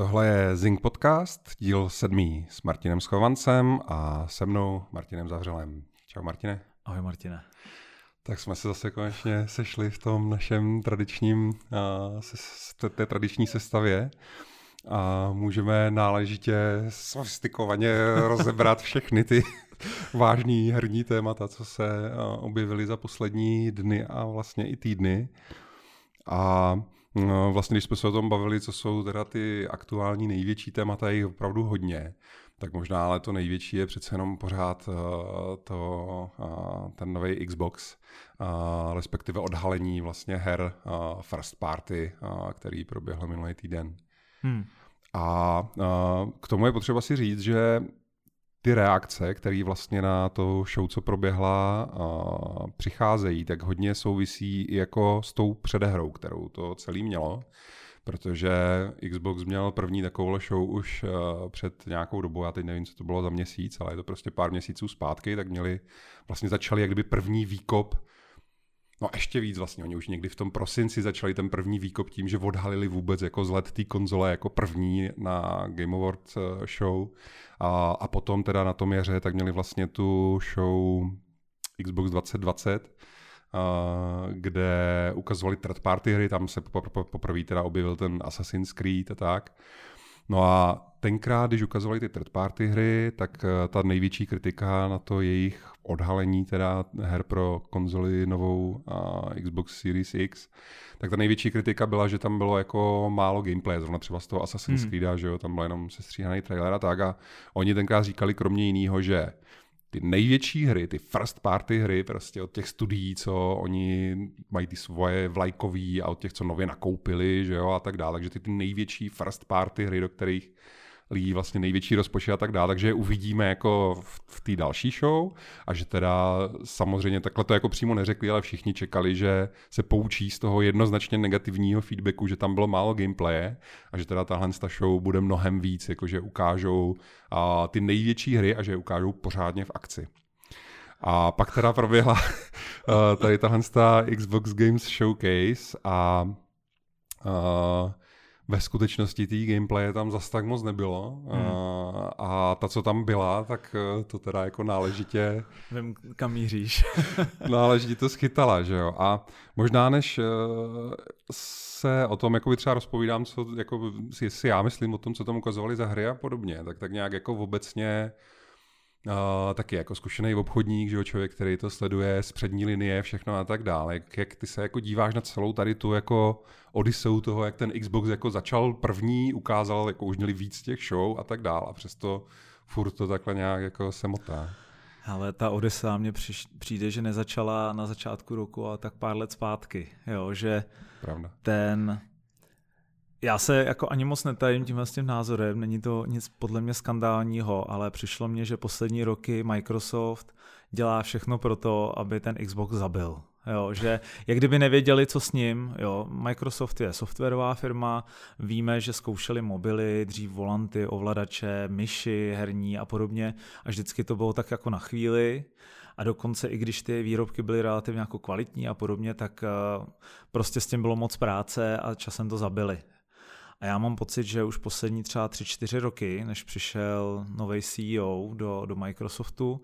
Tohle je Zing Podcast, díl sedmý s Martinem Schovancem a se mnou Martinem Zavřelem. Čau Martine. Ahoj Martine. Tak jsme se zase konečně sešli v tom našem tradičním, uh, té tradiční sestavě a můžeme náležitě sofistikovaně rozebrat všechny ty vážný herní témata, co se uh, objevily za poslední dny a vlastně i týdny. A No, vlastně, když jsme se o tom bavili, co jsou teda ty aktuální největší témata, je opravdu hodně, tak možná ale to největší je přece jenom pořád uh, to, uh, ten nový Xbox, uh, respektive odhalení vlastně her uh, First Party, uh, který proběhl minulý týden. Hmm. A k tomu je potřeba si říct, že ty reakce, které vlastně na to show, co proběhla, přicházejí, tak hodně souvisí jako s tou předehrou, kterou to celý mělo. Protože Xbox měl první takovou show už uh, před nějakou dobou, já teď nevím, co to bylo za měsíc, ale je to prostě pár měsíců zpátky, tak měli, vlastně začali jak kdyby první výkop No ještě víc vlastně, oni už někdy v tom prosinci začali ten první výkop tím, že odhalili vůbec jako zlet té konzole jako první na Game Awards eh, show a, a potom teda na tom jaře tak měli vlastně tu show Xbox 2020, Uh, kde ukazovali third party hry, tam se poprvé teda objevil ten Assassin's Creed a tak. No a tenkrát, když ukazovali ty third party hry, tak uh, ta největší kritika na to jejich odhalení teda her pro konzoli novou uh, Xbox Series X, tak ta největší kritika byla, že tam bylo jako málo gameplay, zrovna třeba z toho Assassin's hmm. Creed, že jo, tam byl jenom sestříhaný trailer a tak a oni tenkrát říkali kromě jiného, že ty největší hry, ty first party hry prostě od těch studií, co oni mají ty svoje vlajkový a od těch, co nově nakoupili, že jo, a tak dále, takže ty, ty největší first party hry, do kterých lidí vlastně největší rozpočet a tak dále, takže uvidíme jako v, v té další show a že teda samozřejmě takhle to jako přímo neřekli, ale všichni čekali, že se poučí z toho jednoznačně negativního feedbacku, že tam bylo málo gameplaye a že teda tahle ta show bude mnohem víc, jakože ukážou a, ty největší hry a že je ukážou pořádně v akci. A pak teda proběhla tady tahle Xbox Games Showcase a a ve skutečnosti té gameplaye tam zas tak moc nebylo hmm. a, a ta, co tam byla, tak eh, to teda jako náležitě... Vím, kam míříš. náležitě to schytala, že jo. A možná než eh, se o tom jako třeba rozpovídám, co jako si já myslím o tom, co tam ukazovali za hry a podobně, tak tak nějak jako obecně Uh, taky jako zkušený obchodník, že jo, člověk, který to sleduje z přední linie, všechno a tak dále. Jak, jak ty se jako díváš na celou tady tu jako odiseu toho, jak ten Xbox jako začal první, ukázal, jako už měli víc těch show a tak dále. A přesto furt to takhle nějak jako se motá. Ale ta Odisa mě přijde, že nezačala na začátku roku, ale tak pár let zpátky. Jo, že Pravda. ten já se jako ani moc netajím tímhle s tím názorem, není to nic podle mě skandálního, ale přišlo mně, že poslední roky Microsoft dělá všechno pro to, aby ten Xbox zabil. Jo, že jak kdyby nevěděli, co s ním. Jo. Microsoft je softwarová firma, víme, že zkoušeli mobily, dřív volanty, ovladače, myši, herní a podobně a vždycky to bylo tak jako na chvíli a dokonce i když ty výrobky byly relativně jako kvalitní a podobně, tak uh, prostě s tím bylo moc práce a časem to zabili. A já mám pocit, že už poslední třeba 3-4 roky, než přišel nový CEO do, do Microsoftu,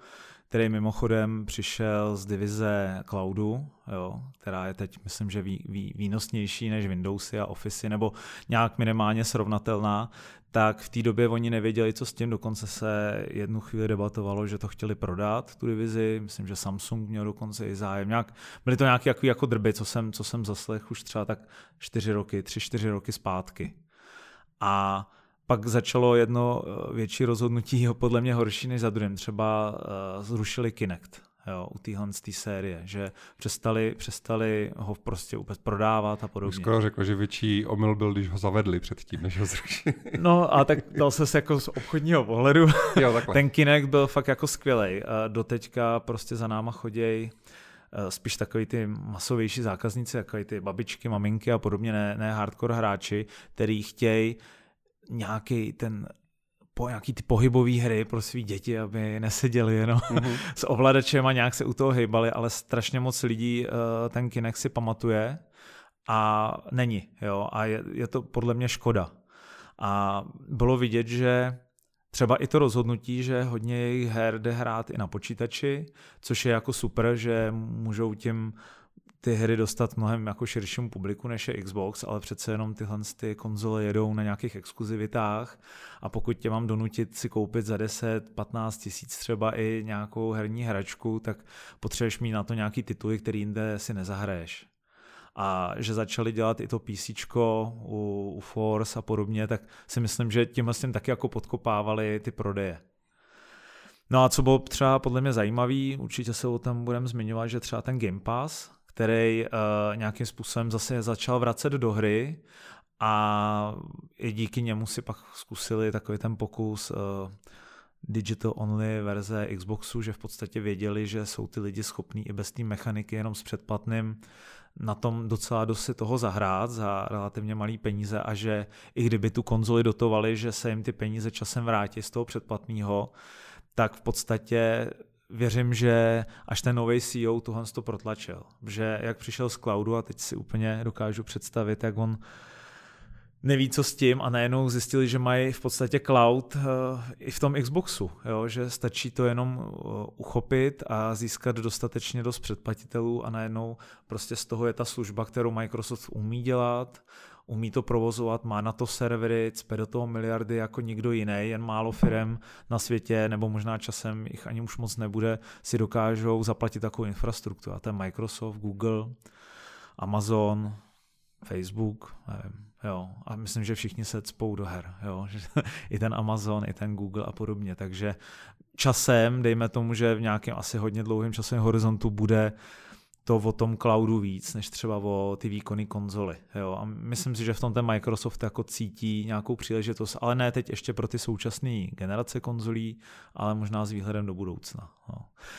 který mimochodem přišel z divize cloudu, jo, která je teď, myslím, že ví, ví, výnosnější než Windowsy a Office, nebo nějak minimálně srovnatelná, tak v té době oni nevěděli, co s tím, dokonce se jednu chvíli debatovalo, že to chtěli prodat, tu divizi, myslím, že Samsung měl dokonce i zájem. Nějak, byly to nějaké jako, jako drby, co jsem, co jsem zaslech už třeba tak čtyři roky, tři, čtyři roky zpátky. A pak začalo jedno eh, větší rozhodnutí, podle mě horší než za druhým. Třeba uh, zrušili Kinect jo, u téhle série, že přestali, přestali ho prostě úplně prodávat a podobně. Skoro řekl, že větší omyl byl, když ho zavedli předtím, než ho zrušili. No a tak dal se jako z obchodního pohledu. Jo, takhle. Ten Kinect byl fakt jako skvělej. Doteďka prostě za náma choděj eh, spíš takový ty masovější zákazníci, jako ty babičky, maminky a podobně, ne, ne hardcore hráči, který chtějí nějaký ten po nějaký ty pohybové hry pro svý děti, aby neseděli jenom mm-hmm. s ovladačem a nějak se u toho hejbali, ale strašně moc lidí uh, ten Kinect si pamatuje a není, jo, a je, je to podle mě škoda. A bylo vidět, že třeba i to rozhodnutí, že hodně jejich her jde hrát i na počítači, což je jako super, že můžou tím ty hry dostat mnohem jako širšímu publiku než je Xbox, ale přece jenom tyhle ty konzole jedou na nějakých exkluzivitách. A pokud tě mám donutit si koupit za 10-15 tisíc třeba i nějakou herní hračku, tak potřebuješ mít na to nějaký tituly, který jinde si nezahraješ a že začali dělat i to PC u, u Force a podobně, tak si myslím, že tímhle s tím taky jako podkopávali ty prodeje. No a co bylo třeba podle mě zajímavý, určitě se o tom budeme zmiňovat, že třeba ten Game Pass, který uh, nějakým způsobem zase začal vracet do hry a i díky němu si pak zkusili takový ten pokus uh, digital only verze Xboxu, že v podstatě věděli, že jsou ty lidi schopní i bez té mechaniky jenom s předplatným na tom docela dost si toho zahrát za relativně malý peníze a že i kdyby tu konzoli dotovali, že se jim ty peníze časem vrátí z toho předplatného, tak v podstatě věřím, že až ten nový CEO tohle to protlačil. Že jak přišel z cloudu a teď si úplně dokážu představit, jak on neví, co s tím a najednou zjistili, že mají v podstatě cloud uh, i v tom Xboxu, jo? že stačí to jenom uh, uchopit a získat dostatečně dost předplatitelů a najednou prostě z toho je ta služba, kterou Microsoft umí dělat, umí to provozovat, má na to servery, cpe do toho miliardy jako nikdo jiný, jen málo firm na světě, nebo možná časem jich ani už moc nebude, si dokážou zaplatit takovou infrastrukturu. A to je Microsoft, Google, Amazon, Facebook, nevím, jo. A myslím, že všichni se cpou do her, jo. I ten Amazon, i ten Google a podobně. Takže časem, dejme tomu, že v nějakém asi hodně dlouhém časovém horizontu bude to o tom cloudu víc, než třeba o ty výkony konzoly. Jo? A myslím si, že v tom ten Microsoft jako cítí nějakou příležitost, ale ne teď ještě pro ty současné generace konzolí, ale možná s výhledem do budoucna. Jo?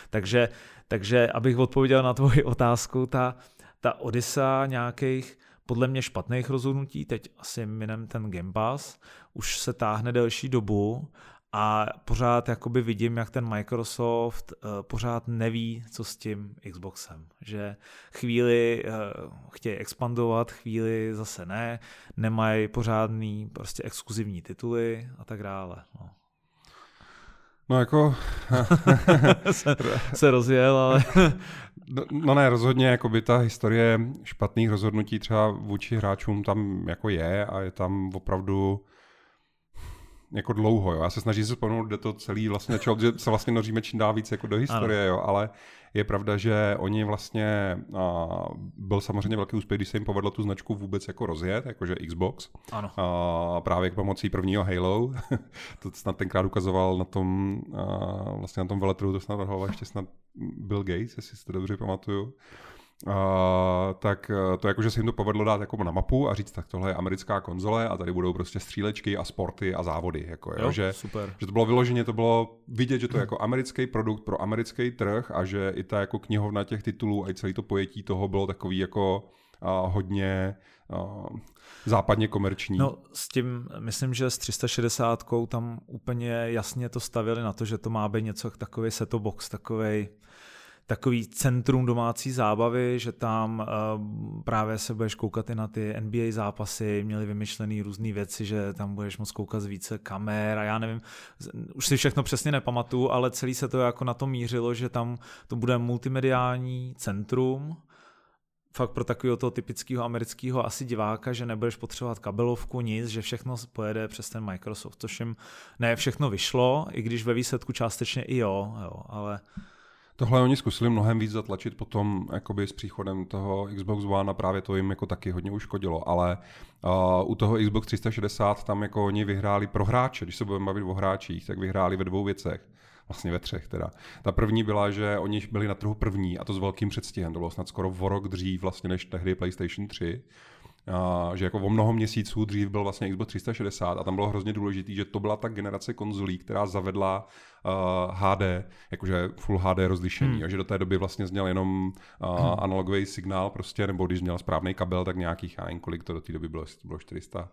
Takže, takže abych odpověděl na tvoji otázku, ta, ta Odysa nějakých podle mě špatných rozhodnutí, teď asi minem ten Game Pass, už se táhne delší dobu a pořád jakoby vidím, jak ten Microsoft uh, pořád neví, co s tím Xboxem. Že chvíli uh, chtějí expandovat, chvíli zase ne, nemají pořádný prostě exkluzivní tituly a tak dále. No. No jako... se, se rozjel, ale... no, no ne, rozhodně jako by ta historie špatných rozhodnutí třeba vůči hráčům tam jako je a je tam opravdu jako dlouho, jo. Já se snažím se vzpomenout, kde to celý vlastně začalo, že se vlastně noříme čím dál víc jako do historie, ano. jo, ale je pravda, že oni vlastně, a, byl samozřejmě velký úspěch, když se jim povedlo tu značku vůbec jako rozjet, jakože Xbox. Ano. A, právě k pomocí prvního Halo. to snad tenkrát ukazoval na tom, a, vlastně na tom veletru, to snad ještě snad Bill Gates, jestli si to dobře pamatuju. Uh, tak uh, to jako, že se jim to povedlo dát jako na mapu a říct, tak tohle je americká konzole a tady budou prostě střílečky a sporty a závody. Jako, jo, jo, že, super. že to bylo vyloženě, to bylo vidět, že to je jako americký produkt pro americký trh a že i ta jako knihovna těch titulů a i celé to pojetí toho bylo takový jako uh, hodně uh, západně komerční. No s tím, myslím, že s 360 tam úplně jasně to stavili na to, že to má být něco takový set box, takový takový centrum domácí zábavy, že tam uh, právě se budeš koukat i na ty NBA zápasy, měli vymyšlený různé věci, že tam budeš moct koukat z více kamer a já nevím, už si všechno přesně nepamatuju, ale celý se to jako na to mířilo, že tam to bude multimediální centrum, fakt pro takového toho typického amerického asi diváka, že nebudeš potřebovat kabelovku, nic, že všechno pojede přes ten Microsoft, což jim ne všechno vyšlo, i když ve výsledku částečně i jo, jo ale Tohle oni zkusili mnohem víc zatlačit potom jakoby s příchodem toho Xbox One a právě to jim jako taky hodně uškodilo, ale uh, u toho Xbox 360 tam jako oni vyhráli pro hráče, když se budeme bavit o hráčích, tak vyhráli ve dvou věcech. Vlastně ve třech teda. Ta první byla, že oni byli na trhu první a to s velkým předstihem. To bylo snad skoro o rok dřív vlastně než tehdy PlayStation 3 že jako o mnoho měsíců dřív byl vlastně Xbox 360 a tam bylo hrozně důležité, že to byla ta generace konzolí, která zavedla uh, HD, jakože Full HD rozlišení, hmm. a že do té doby vlastně zněl jenom uh, hmm. analogový signál prostě, nebo když měl správný kabel, tak nějakých, já nevím, kolik to do té doby bylo, to bylo 400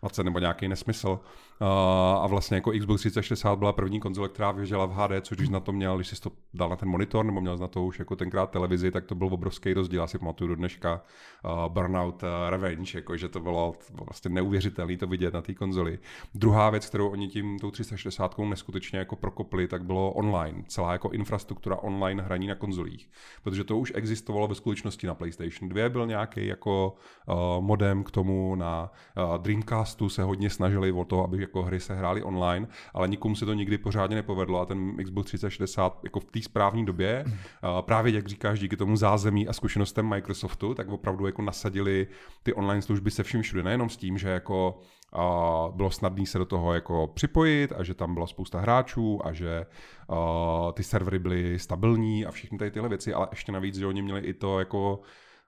20 nebo nějaký nesmysl. A vlastně jako Xbox 360 byla první konzole, která vyžela v HD, což když na to měl, když jsi to dal na ten monitor, nebo měl na to už jako tenkrát televizi, tak to byl obrovský rozdíl. Asi pamatuju do dneška uh, Burnout uh, Revenge, jako, že to bylo, to bylo vlastně neuvěřitelné to vidět na té konzoli. Druhá věc, kterou oni tím tou 360 neskutečně jako prokopli, tak bylo online. Celá jako infrastruktura online hraní na konzolích. Protože to už existovalo ve skutečnosti na PlayStation 2, byl nějaký jako uh, modem k tomu na uh, Dreamcastu se hodně snažili o to, aby jako hry se hrály online, ale nikomu se to nikdy pořádně nepovedlo a ten Xbox 360 jako v té správné době, právě jak říkáš, díky tomu zázemí a zkušenostem Microsoftu, tak opravdu jako nasadili ty online služby se vším všude, nejenom s tím, že jako uh, bylo snadné se do toho jako připojit a že tam byla spousta hráčů a že uh, ty servery byly stabilní a všechny tady tyhle věci, ale ještě navíc, že oni měli i to jako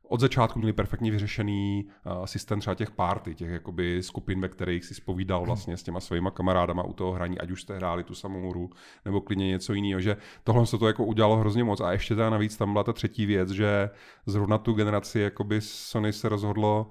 od začátku měli perfektně vyřešený uh, systém třeba těch party, těch jakoby skupin, ve kterých si spovídal vlastně s těma svýma kamarádama u toho hraní, ať už jste hráli tu samou hru, nebo klidně něco jiného, že tohle se to jako udělalo hrozně moc. A ještě teda navíc tam byla ta třetí věc, že zrovna tu generaci jakoby Sony se rozhodlo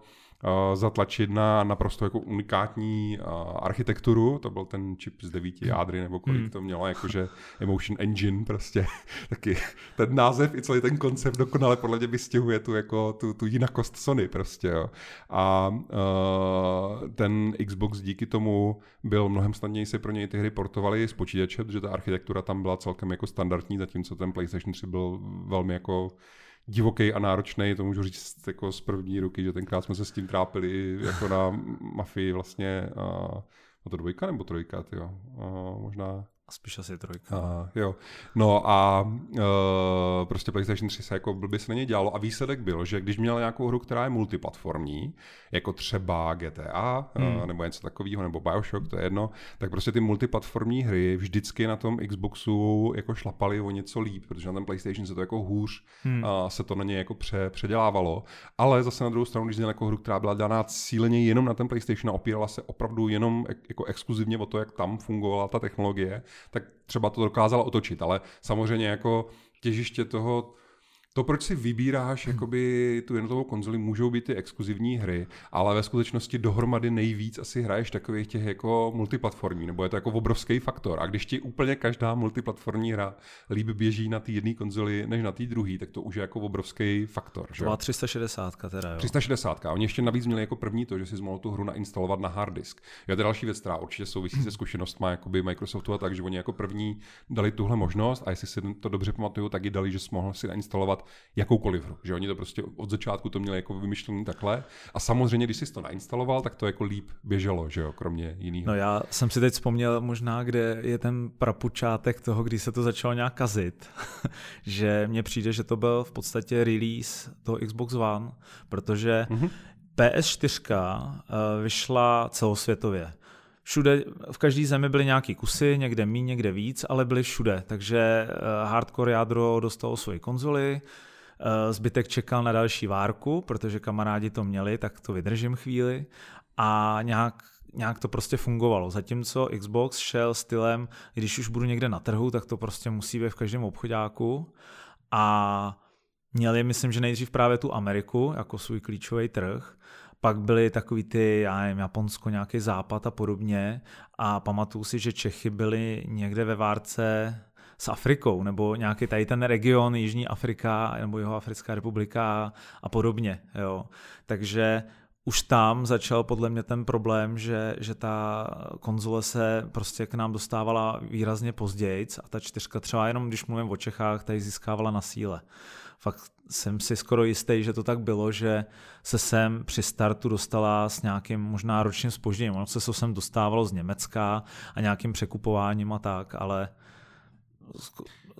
zatlačit na naprosto jako unikátní architekturu, to byl ten čip z devíti hmm. jádry, nebo kolik hmm. to mělo, jakože Emotion Engine prostě, taky ten název i celý ten koncept dokonale podle mě vystihuje tu, jako, tu, tu jinakost Sony prostě, jo. A uh, ten Xbox díky tomu byl mnohem snadněji se pro něj ty hry portovaly z počítače, protože ta architektura tam byla celkem jako standardní, zatímco ten PlayStation 3 byl velmi jako divoký a náročný, to můžu říct jako z první ruky, že tenkrát jsme se s tím trápili jako na mafii vlastně, a, to dvojka nebo trojka, a, možná a spíš asi trojka. A, jo. No a uh, prostě PlayStation 3 se jako blbě se na něj dělalo a výsledek byl, že když měl nějakou hru, která je multiplatformní, jako třeba GTA hmm. uh, nebo něco takového, nebo Bioshock, to je jedno, tak prostě ty multiplatformní hry vždycky na tom Xboxu jako šlapaly o něco líp, protože na tom PlayStation se to jako hůř hmm. uh, se to na něj jako pře, předělávalo. Ale zase na druhou stranu, když měl jako hru, která byla daná cíleně jenom na ten PlayStation a opírala se opravdu jenom jako exkluzivně o to, jak tam fungovala ta technologie, tak třeba to dokázala otočit, ale samozřejmě jako těžiště toho to, proč si vybíráš hmm. jakoby tu jednotovou konzoli, můžou být ty exkluzivní hry, ale ve skutečnosti dohromady nejvíc asi hraješ takových těch jako multiplatformní, nebo je to jako obrovský faktor. A když ti úplně každá multiplatformní hra líp běží na té jedné konzoli než na té druhé, tak to už je jako obrovský faktor. To má 360 teda, jo. 360. Oni ještě navíc měli jako první to, že si mohl tu hru nainstalovat na hard disk. Je to další věc, která určitě souvisí se zkušenostmi jakoby Microsoftu a tak, že oni jako první dali tuhle možnost a jestli si to dobře pamatuju, tak ji dali, že jsi mohl si nainstalovat jakoukoliv hru. Že oni to prostě od začátku to měli jako vymyšlený takhle. A samozřejmě, když jsi to nainstaloval, tak to jako líp běželo, že jo, kromě jiných. No já jsem si teď vzpomněl možná, kde je ten prapučátek toho, kdy se to začalo nějak kazit. že mně přijde, že to byl v podstatě release toho Xbox One, protože mm-hmm. PS4 eh, vyšla celosvětově všude, v každé zemi byly nějaký kusy, někde méně, někde víc, ale byly všude. Takže eh, hardcore jádro dostalo svoji konzoli, eh, zbytek čekal na další várku, protože kamarádi to měli, tak to vydržím chvíli a nějak nějak to prostě fungovalo. Zatímco Xbox šel stylem, když už budu někde na trhu, tak to prostě musí být v každém obchodáku. A měli, myslím, že nejdřív právě tu Ameriku jako svůj klíčový trh pak byly takový ty, já nevím, Japonsko, nějaký západ a podobně a pamatuju si, že Čechy byly někde ve várce s Afrikou, nebo nějaký tady ten region Jižní Afrika, nebo jeho Africká republika a podobně. Jo. Takže už tam začal podle mě ten problém, že, že ta konzole se prostě k nám dostávala výrazně později a ta čtyřka třeba jenom, když mluvím o Čechách, tady získávala na síle fakt jsem si skoro jistý, že to tak bylo, že se sem při startu dostala s nějakým možná ročním spožděním. Ono se sem dostávalo z Německa a nějakým překupováním a tak, ale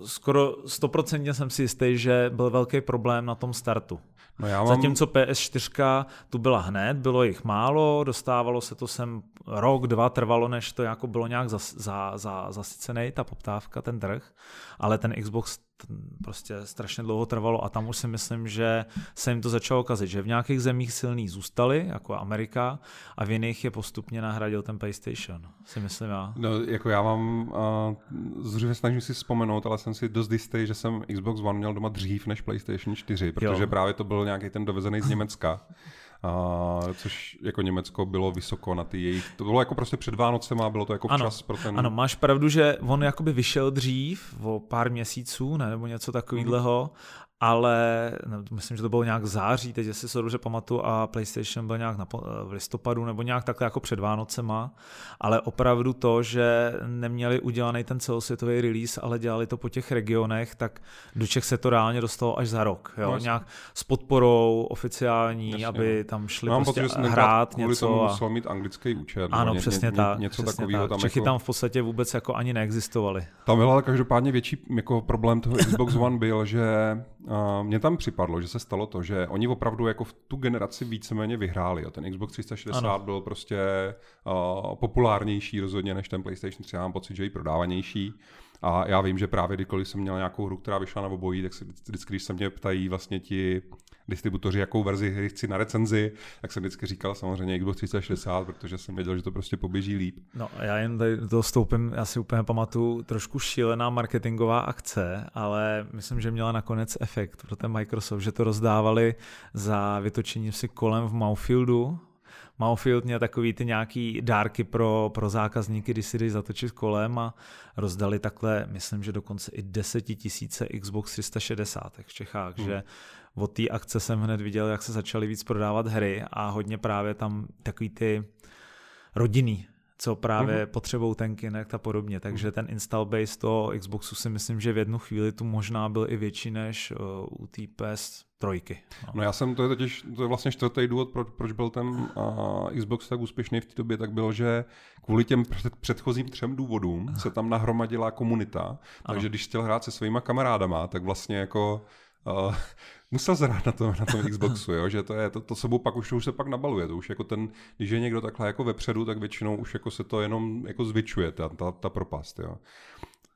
skoro stoprocentně jsem si jistý, že byl velký problém na tom startu. No já mám... Zatímco PS4 tu byla hned, bylo jich málo, dostávalo se to sem rok, dva, trvalo, než to jako bylo nějak za, za, za, zasycený, ta poptávka, ten trh, ale ten Xbox prostě strašně dlouho trvalo a tam už si myslím, že se jim to začalo kazit, že v nějakých zemích silný zůstali, jako Amerika, a v jiných je postupně nahradil ten PlayStation, si myslím já. No, jako já mám, uh, zřejmě snažím si vzpomenout, ale jsem si dost jistý, že jsem Xbox One měl doma dřív než PlayStation 4, protože jo. právě to byl nějaký ten dovezený z Německa. A, což jako Německo bylo vysoko na ty jejich, to bylo jako prostě před Vánocem a bylo to jako včas ano, pro ten... Ano, máš pravdu, že on jakoby vyšel dřív, o pár měsíců, ne, nebo něco takového, ale no, myslím, že to bylo nějak v září, teď jestli se dobře pamatuju, a PlayStation byl nějak na, v listopadu nebo nějak takhle jako před Vánocema, ale opravdu to, že neměli udělaný ten celosvětový release, ale dělali to po těch regionech, tak do Čech se to reálně dostalo až za rok. Jo? No, nějak s podporou oficiální, jasně. aby no. tam šli Mám prostě pocit, hrát kvůli něco. Tomu musel mít anglický účet. Ano, ně, přesně ně, tak. Něco přesně takového. Tak. Tam Čechy jako... tam v podstatě vůbec jako ani neexistovali. Tam byl ale každopádně větší jako problém toho Xbox One byl, že mně tam připadlo, že se stalo to, že oni opravdu jako v tu generaci víceméně vyhráli. Jo. Ten Xbox 360 ano. byl prostě uh, populárnější rozhodně než ten PlayStation 3. Já mám pocit, že i prodávanější. A já vím, že právě kdykoliv jsem měl nějakou hru, která vyšla na obojí, tak se vždycky, když se mě ptají vlastně ti distributoři, jakou verzi hry chci na recenzi, tak jsem vždycky říkal samozřejmě Xbox 360, protože jsem věděl, že to prostě poběží líp. No já jen tady to stoupím, já si úplně pamatuju trošku šílená marketingová akce, ale myslím, že měla nakonec efekt pro ten Microsoft, že to rozdávali za vytočení si kolem v Mouthfieldu, Mouthfield měl takový ty nějaký dárky pro, pro zákazníky, když si jdeš zatočit kolem a rozdali takhle, myslím, že dokonce i desetitisíce Xbox 360 v Čechách, hmm. že od té akce jsem hned viděl, jak se začaly víc prodávat hry a hodně právě tam takový ty rodinný co právě mm-hmm. potřebou ten Kinect a podobně. Takže ten install base toho Xboxu si myslím, že v jednu chvíli tu možná byl i větší než uh, u té PS trojky. No. no já jsem, to je totiž, to je vlastně čtvrtý důvod, proč, proč byl ten uh, Xbox tak úspěšný v té době, tak byl, že kvůli těm před, předchozím třem důvodům se tam nahromadila komunita, ano. takže když chtěl hrát se svýma kamarádama, tak vlastně jako uh, musel zhrát na tom, na tom Xboxu, jo? že to je, to, to sebou pak už, už se pak nabaluje, to už jako ten, když je někdo takhle jako vepředu, tak většinou už jako se to jenom jako zvětšuje, ta, ta, ta propast, jo.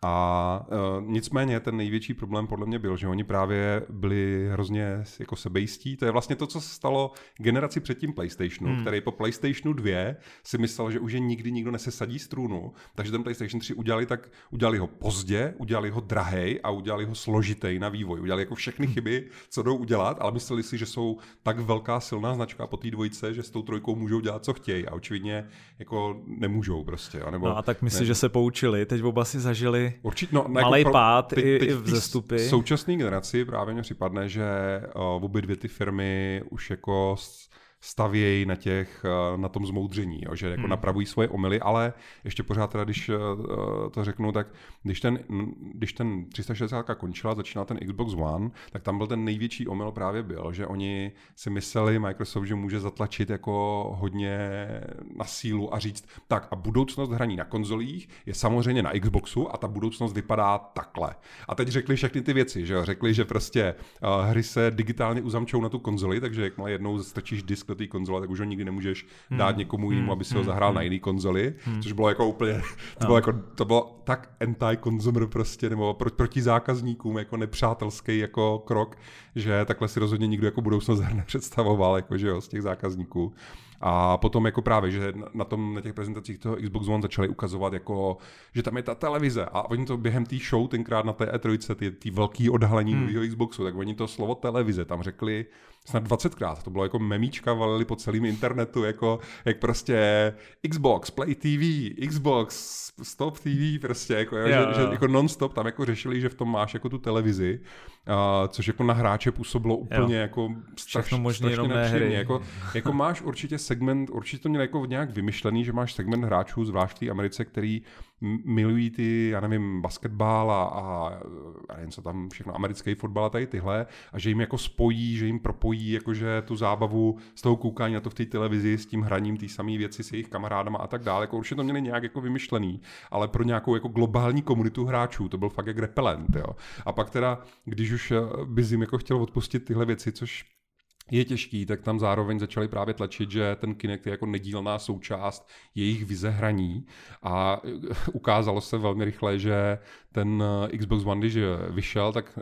A uh, nicméně ten největší problém podle mě byl, že oni právě byli hrozně jako sebejistí. To je vlastně to, co se stalo generaci před tím PlayStationu, hmm. který po PlayStationu 2 si myslel, že už je nikdy nikdo nesesadí strunu, takže ten PlayStation 3 udělali tak, udělali ho pozdě, udělali ho drahej a udělali ho složitej na vývoj. Udělali jako všechny hmm. chyby, co jdou udělat, ale mysleli si, že jsou tak velká silná značka po té dvojce, že s tou trojkou můžou dělat, co chtějí a očividně jako nemůžou prostě. Nebo, no a tak myslíš, že se poučili, teď oba si zažili Určitě, no, malý jako pád teď, i, teď i vzestupy. V současné generaci právě mi připadne, že uh, obě dvě ty firmy už jako stavějí na těch, eh, na tom zmoudření, jo, že jako hmm. napravují svoje omily, ale ještě pořád teda, když eh, to řeknu, tak když ten, když ten 360 končila, začínal ten Xbox One, tak tam byl ten největší omyl právě byl, že oni si mysleli Microsoft, že může zatlačit jako hodně na sílu a říct, tak a budoucnost hraní na konzolích je samozřejmě na Xboxu a ta budoucnost vypadá takhle. A teď řekli všechny ty věci, že řekli, že prostě uh, hry se digitálně uzamčou na tu konzoli, takže jakmile jednou strčíš disk do té konzole, tak už ho nikdy nemůžeš hmm. dát někomu jinému, hmm. aby si ho hmm. zahrál hmm. na jiný konzoli, hmm. což bylo jako úplně, to bylo, jako, to bylo tak anti-consumer prostě, nebo pro, proti zákazníkům jako nepřátelský jako krok, že takhle si rozhodně nikdo jako budoucnost her nepředstavoval, jako, že jo, z těch zákazníků. A potom jako právě, že na, tom, na těch prezentacích toho Xbox One začali ukazovat, jako, že tam je ta televize a oni to během té show tenkrát na té E3, ty, ty velký odhalení hmm. nového Xboxu, tak oni to slovo televize tam řekli snad 20krát. To bylo jako memíčka, valili po celém internetu, jako jak prostě Xbox, Play TV, Xbox, Stop TV, prostě jako, jo, yeah, že, že jako non-stop tam jako řešili, že v tom máš jako tu televizi, uh, což jako na hráče působilo úplně jo. jako straš, strašně nepříjemně. Jako, jako máš určitě segment, určitě to měl jako nějak vymyšlený, že máš segment hráčů, zvlášť v té Americe, který milují ty, já nevím, basketbal a, a, a co tam všechno, americký fotbal a tady tyhle, a že jim jako spojí, že jim propojí jakože tu zábavu z toho koukání na to v té televizi s tím hraním té samé věci s jejich kamarádama a tak dále. Jako určitě to měli nějak jako vymyšlený, ale pro nějakou jako globální komunitu hráčů to byl fakt jak repelent. Jo. A pak teda, když už eh, bys jim jako chtěl odpustit tyhle věci, což je těžký, tak tam zároveň začali právě tlačit, že ten Kinect je jako nedílná součást jejich vize hraní. A ukázalo se velmi rychle, že ten Xbox One, když vyšel, tak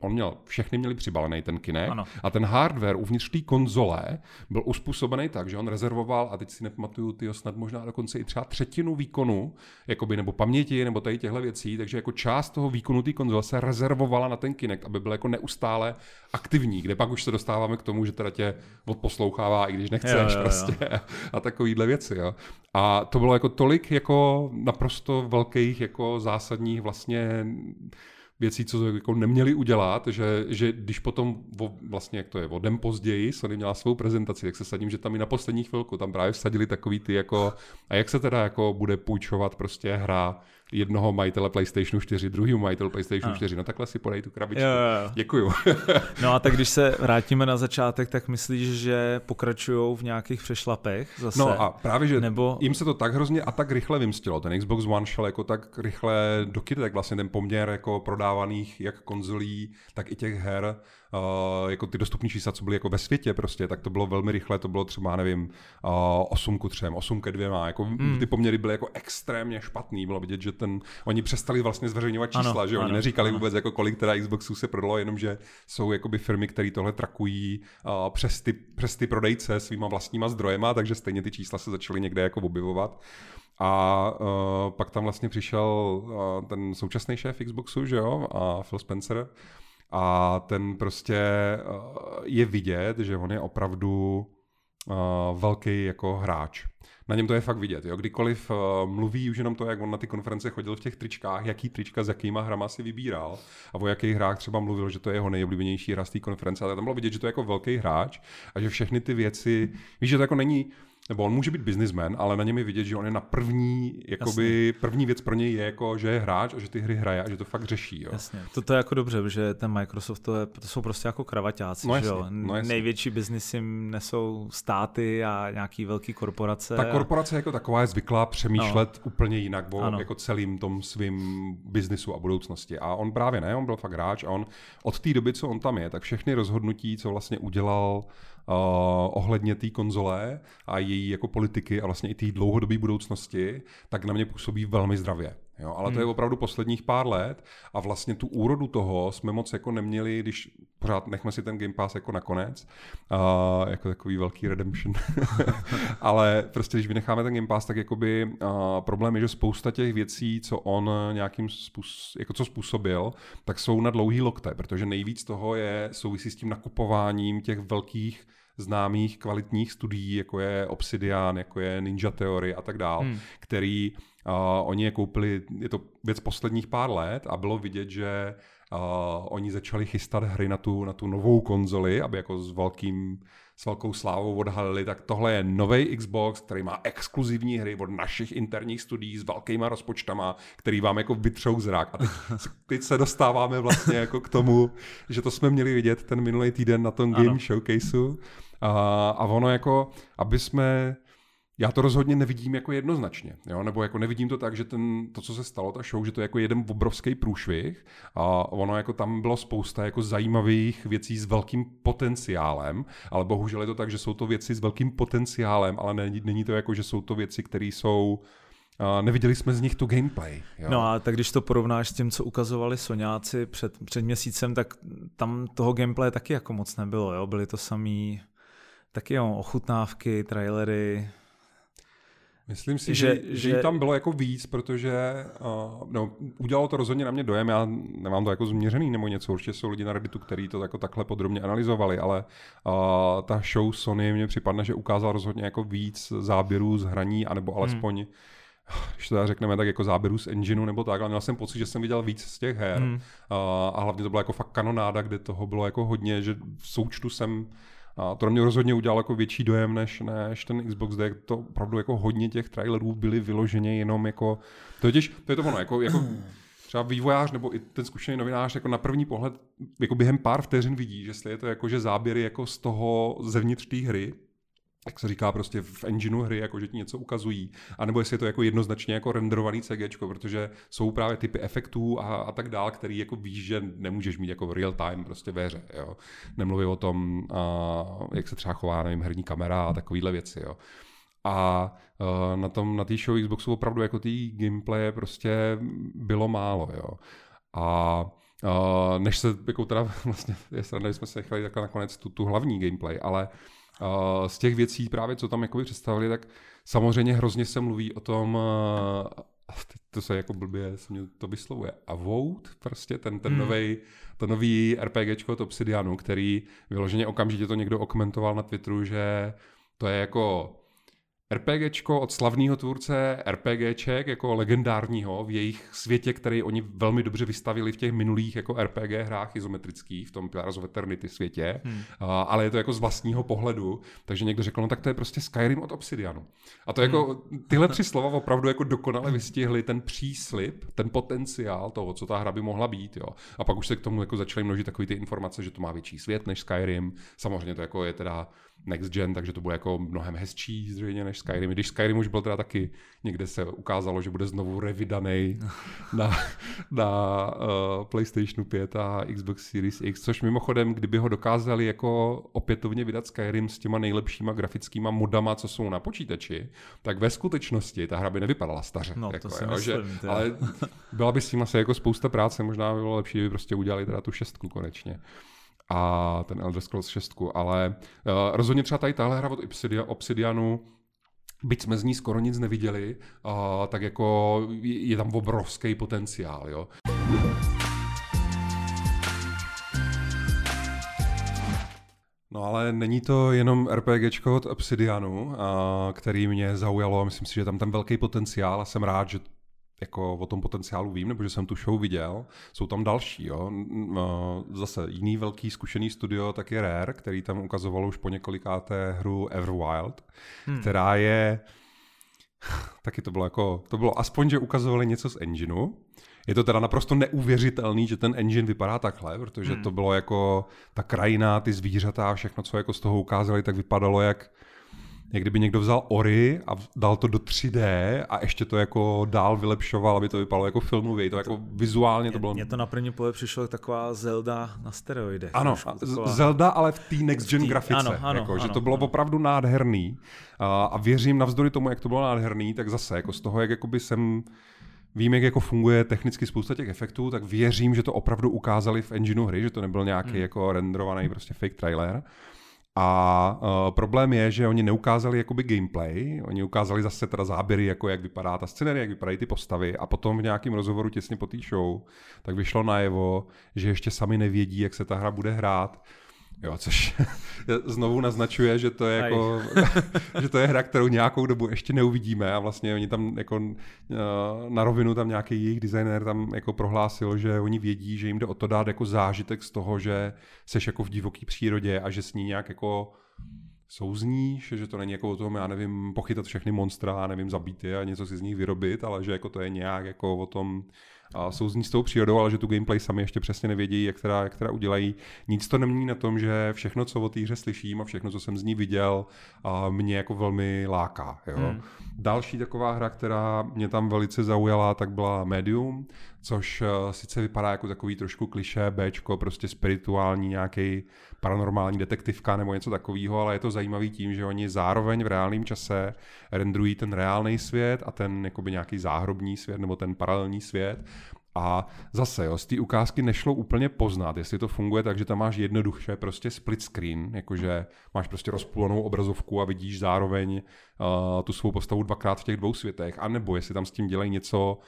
on měl, všechny měli přibalený ten Kinect ano. a ten hardware uvnitř té konzole byl uspůsobený tak, že on rezervoval, a teď si nepamatuju, ty snad možná dokonce i třeba třetinu výkonu, jakoby, nebo paměti, nebo tady těchto věcí, takže jako část toho výkonu té konzole se rezervovala na ten Kinect, aby byl jako neustále aktivní, kde pak už se dostáváme k tomu, že teda tě odposlouchává, i když nechceš jo, jo, jo. prostě a takovýhle věci, jo. A to bylo jako tolik jako naprosto velkých jako zásadních vlastně věcí, co jako neměli udělat, že, že když potom o, vlastně, jak to je, o den později Sony měla svou prezentaci, tak se sadím, že tam i na poslední chvilku tam právě vsadili takový ty jako, a jak se teda jako bude půjčovat prostě hra jednoho majitele PlayStation 4, druhého majitele PlayStation a. 4. No takhle si podej tu krabičku. Jo, jo. Děkuju. no a tak když se vrátíme na začátek, tak myslíš, že pokračují v nějakých přešlapech zase? No a právě, že Nebo... jim se to tak hrozně a tak rychle vymstilo. Ten Xbox One šel jako tak rychle do kytek, vlastně ten poměr jako prodávaných jak konzolí, tak i těch her uh, jako ty dostupní čísla, co byly jako ve světě prostě, tak to bylo velmi rychle, to bylo třeba, nevím, uh, 8 ku 3, 8 ke 2, jako mm. ty poměry byly jako extrémně špatný, bylo vidět, že ten, oni přestali vlastně zveřejňovat čísla, ano, že ano, oni neříkali ano. vůbec jako kolik teda Xboxů se prodalo, jenomže jsou jakoby firmy, které tohle trakují uh, přes, ty, přes ty prodejce svýma vlastníma zdrojema, takže stejně ty čísla se začaly někde jako objevovat. A uh, pak tam vlastně přišel uh, ten současný šéf Xboxu, že jo, a Phil Spencer, a ten prostě eh, je vidět, že on je opravdu uh, velký jako hráč. Na něm to je fakt vidět. Jo? Kdykoliv uh, mluví už jenom to, jak on na ty konference chodil v těch tričkách, jaký trička s jakýma hrama si vybíral a o jakých hrách třeba mluvil, že to je jeho nejoblíbenější hra z té konference. Ale tam bylo vidět, že to je jako velký hráč a že všechny ty věci, víš, že to jako není nebo on může být businessman, ale na něm je vidět, že on je na první, jakoby Jasně. první věc pro něj je jako, že je hráč a že ty hry hraje a že to fakt řeší. Jo. Jasně, to, to je jako dobře, že ten Microsoft to, je, to jsou prostě jako kravaťáci, no jasně, že jo? No jasně. Největší biznis jim nesou státy a nějaký velký korporace. Ta korporace a... jako taková je zvyklá přemýšlet no. úplně jinak o ano. jako celým tom svým biznisu a budoucnosti. A on právě ne, on byl fakt hráč a on od té doby, co on tam je, tak všechny rozhodnutí, co vlastně udělal uh, ohledně té konzole a její jako politiky a vlastně i té dlouhodobé budoucnosti, tak na mě působí velmi zdravě. Jo, ale hmm. to je hmm. opravdu posledních pár let a vlastně tu úrodu toho jsme moc jako neměli, když pořád nechme si ten Game Pass jako nakonec, uh, jako takový velký redemption. ale prostě když vynecháme ten Game Pass, tak jakoby uh, problém je, že spousta těch věcí, co on nějakým způsob, jako co způsobil, tak jsou na dlouhý lokte, protože nejvíc toho je souvisí s tím nakupováním těch velkých známých kvalitních studií, jako je Obsidian, jako je Ninja Theory a tak dál, hmm. který uh, oni je koupili, je to věc posledních pár let a bylo vidět, že uh, oni začali chystat hry na tu, na tu novou konzoli, aby jako s velkým s velkou slávou odhalili, tak tohle je nový Xbox, který má exkluzivní hry od našich interních studií s velkýma rozpočtama, který vám jako vytřou zrak. A teď, teď se dostáváme vlastně jako k tomu, že to jsme měli vidět ten minulý týden na tom Game ano. Showcaseu a, a ono jako, aby jsme já to rozhodně nevidím jako jednoznačně, jo? nebo jako nevidím to tak, že ten, to, co se stalo, ta show, že to je jako jeden obrovský průšvih a ono jako tam bylo spousta jako zajímavých věcí s velkým potenciálem, ale bohužel je to tak, že jsou to věci s velkým potenciálem, ale není, není to jako, že jsou to věci, které jsou Uh, neviděli jsme z nich tu gameplay. Jo. No a tak když to porovnáš s tím, co ukazovali Soňáci před, před měsícem, tak tam toho gameplay taky jako moc nebylo. Jo? Byly to samý taky jo, ochutnávky, trailery. Myslím si, že, že, že tam bylo jako víc, protože uh, no, udělalo to rozhodně na mě dojem, já nemám to jako změřený nebo něco, určitě jsou lidi na Redditu, kteří to jako takhle podrobně analyzovali, ale uh, ta show Sony mě připadne, že ukázal rozhodně jako víc záběrů z hraní, anebo hmm. alespoň hmm když to řekneme, tak jako záběrů z engineu nebo tak, ale měl jsem pocit, že jsem viděl víc z těch her hmm. a hlavně to byla jako fakt kanonáda, kde toho bylo jako hodně, že v součtu jsem a to na mě rozhodně udělalo jako větší dojem než, než ten Xbox, kde to opravdu jako hodně těch trailerů byly vyloženě jenom jako, totiž, to je to ono, jako, jako třeba vývojář nebo i ten zkušený novinář jako na první pohled jako během pár vteřin vidí, že je to jako, že záběry jako z toho zevnitř té hry, jak se říká prostě v engineu hry, jako že ti něco ukazují, anebo jestli je to jako jednoznačně jako renderovaný CG, protože jsou právě typy efektů a, a tak dál, který jako víš, že nemůžeš mít jako real time prostě ve hře, jo. Nemluví o tom, a, jak se třeba chová, nevím, herní kamera a takovéhle věci, jo. A uh, na tom, na té show Xboxu opravdu jako ty gameplaye prostě bylo málo, jo. A Uh, než se, jako teda vlastně, je sranda, jsme se nechali takhle nakonec tu, tu hlavní gameplay, ale uh, z těch věcí právě, co tam jakoby představili, tak samozřejmě hrozně se mluví o tom, to se jako blbě se mě to vyslovuje, a vote, prostě ten, ten hmm. novej, to nový RPGčko od Obsidianu, který vyloženě okamžitě to někdo okomentoval na Twitteru, že to je jako RPGčko od slavného tvůrce RPGček, jako legendárního v jejich světě, který oni velmi dobře vystavili v těch minulých jako RPG hrách izometrických, v tom Pillars of Eternity světě, hmm. uh, ale je to jako z vlastního pohledu, takže někdo řekl, no tak to je prostě Skyrim od Obsidianu. A to jako, hmm. tyhle tři slova opravdu jako dokonale vystihly ten příslip, ten potenciál toho, co ta hra by mohla být, jo. A pak už se k tomu jako začaly množit takové ty informace, že to má větší svět než Skyrim, samozřejmě to jako je teda next gen, takže to bude jako mnohem hezčí zřejmě než Skyrim. Když Skyrim už byl teda taky, někde se ukázalo, že bude znovu revydaný na, na uh, PlayStationu 5 a Xbox Series X, což mimochodem, kdyby ho dokázali jako opětovně vydat Skyrim s těma nejlepšíma grafickýma modama, co jsou na počítači, tak ve skutečnosti ta hra by nevypadala staře. No, jako, to si jo, myslím, že, ale byla by s tím asi jako spousta práce, možná by bylo lepší, kdyby prostě udělali teda tu šestku konečně a ten Elder Scrolls 6, ale uh, rozhodně třeba tady tahle hra od Obsidian, Obsidianu byť jsme z ní skoro nic neviděli, uh, tak jako je, tam obrovský potenciál, jo. No ale není to jenom RPGčko od Obsidianu, který mě zaujalo. Myslím si, že tam ten velký potenciál a jsem rád, že jako o tom potenciálu vím, nebo že jsem tu show viděl. Jsou tam další, jo. Zase jiný velký zkušený studio, tak je Rare, který tam ukazovalo už po několikáté hru Everwild, hmm. která je taky to bylo jako, to bylo aspoň, že ukazovali něco z engineu. Je to teda naprosto neuvěřitelný, že ten engine vypadá takhle, protože hmm. to bylo jako ta krajina, ty zvířata, všechno, co jako z toho ukázali, tak vypadalo jak jak kdyby někdo vzal Ori a dal to do 3D a ještě to jako dál vylepšoval, aby to vypadalo jako filmově. To jako vizuálně to bylo... Mně to na první pohled přišlo taková Zelda na steroidech. Ano, taková... Zelda, ale v té next gen tý... grafice. Ano, ano, jako, ano, že to bylo ano. opravdu nádherný. A, a věřím navzdory tomu, jak to bylo nádherný, tak zase jako z toho, jak jakoby jsem vím, jak jako funguje technicky spousta těch efektů, tak věřím, že to opravdu ukázali v engineu hry, že to nebyl nějaký hmm. jako renderovaný prostě fake trailer. A uh, problém je, že oni neukázali jakoby gameplay, oni ukázali zase teda záběry, jako jak vypadá ta scenerie, jak vypadají ty postavy a potom v nějakém rozhovoru těsně po té show, tak vyšlo najevo, že ještě sami nevědí, jak se ta hra bude hrát, Jo, což znovu naznačuje, že to je jako, že to je hra, kterou nějakou dobu ještě neuvidíme a vlastně oni tam jako eh, na rovinu tam nějaký jejich designer tam jako prohlásil, že oni vědí, že jim jde o to dát jako zážitek z toho, že seš jako v divoké přírodě a že s ní nějak jako souzníš, že to není jako o tom, já nevím, pochytat všechny monstra, nevím, zabít je a něco si z nich vyrobit, ale že jako to je nějak jako o tom a souzní s tou přírodou, ale že tu gameplay sami ještě přesně nevědí, jak teda, jak teda udělají. Nic to nemění na tom, že všechno, co o té hře slyším a všechno, co jsem z ní viděl, a mě jako velmi láká. Jo. Hmm. Další taková hra, která mě tam velice zaujala, tak byla Medium, což uh, sice vypadá jako takový trošku kliše, Bčko, prostě spirituální nějaký paranormální detektivka nebo něco takového, ale je to zajímavý tím, že oni zároveň v reálném čase renderují ten reálný svět a ten jakoby nějaký záhrobní svět nebo ten paralelní svět. A zase, jo, z té ukázky nešlo úplně poznat, jestli to funguje tak, že tam máš jednoduše prostě split screen, jakože máš prostě rozpůlenou obrazovku a vidíš zároveň uh, tu svou postavu dvakrát v těch dvou světech, anebo jestli tam s tím dělají něco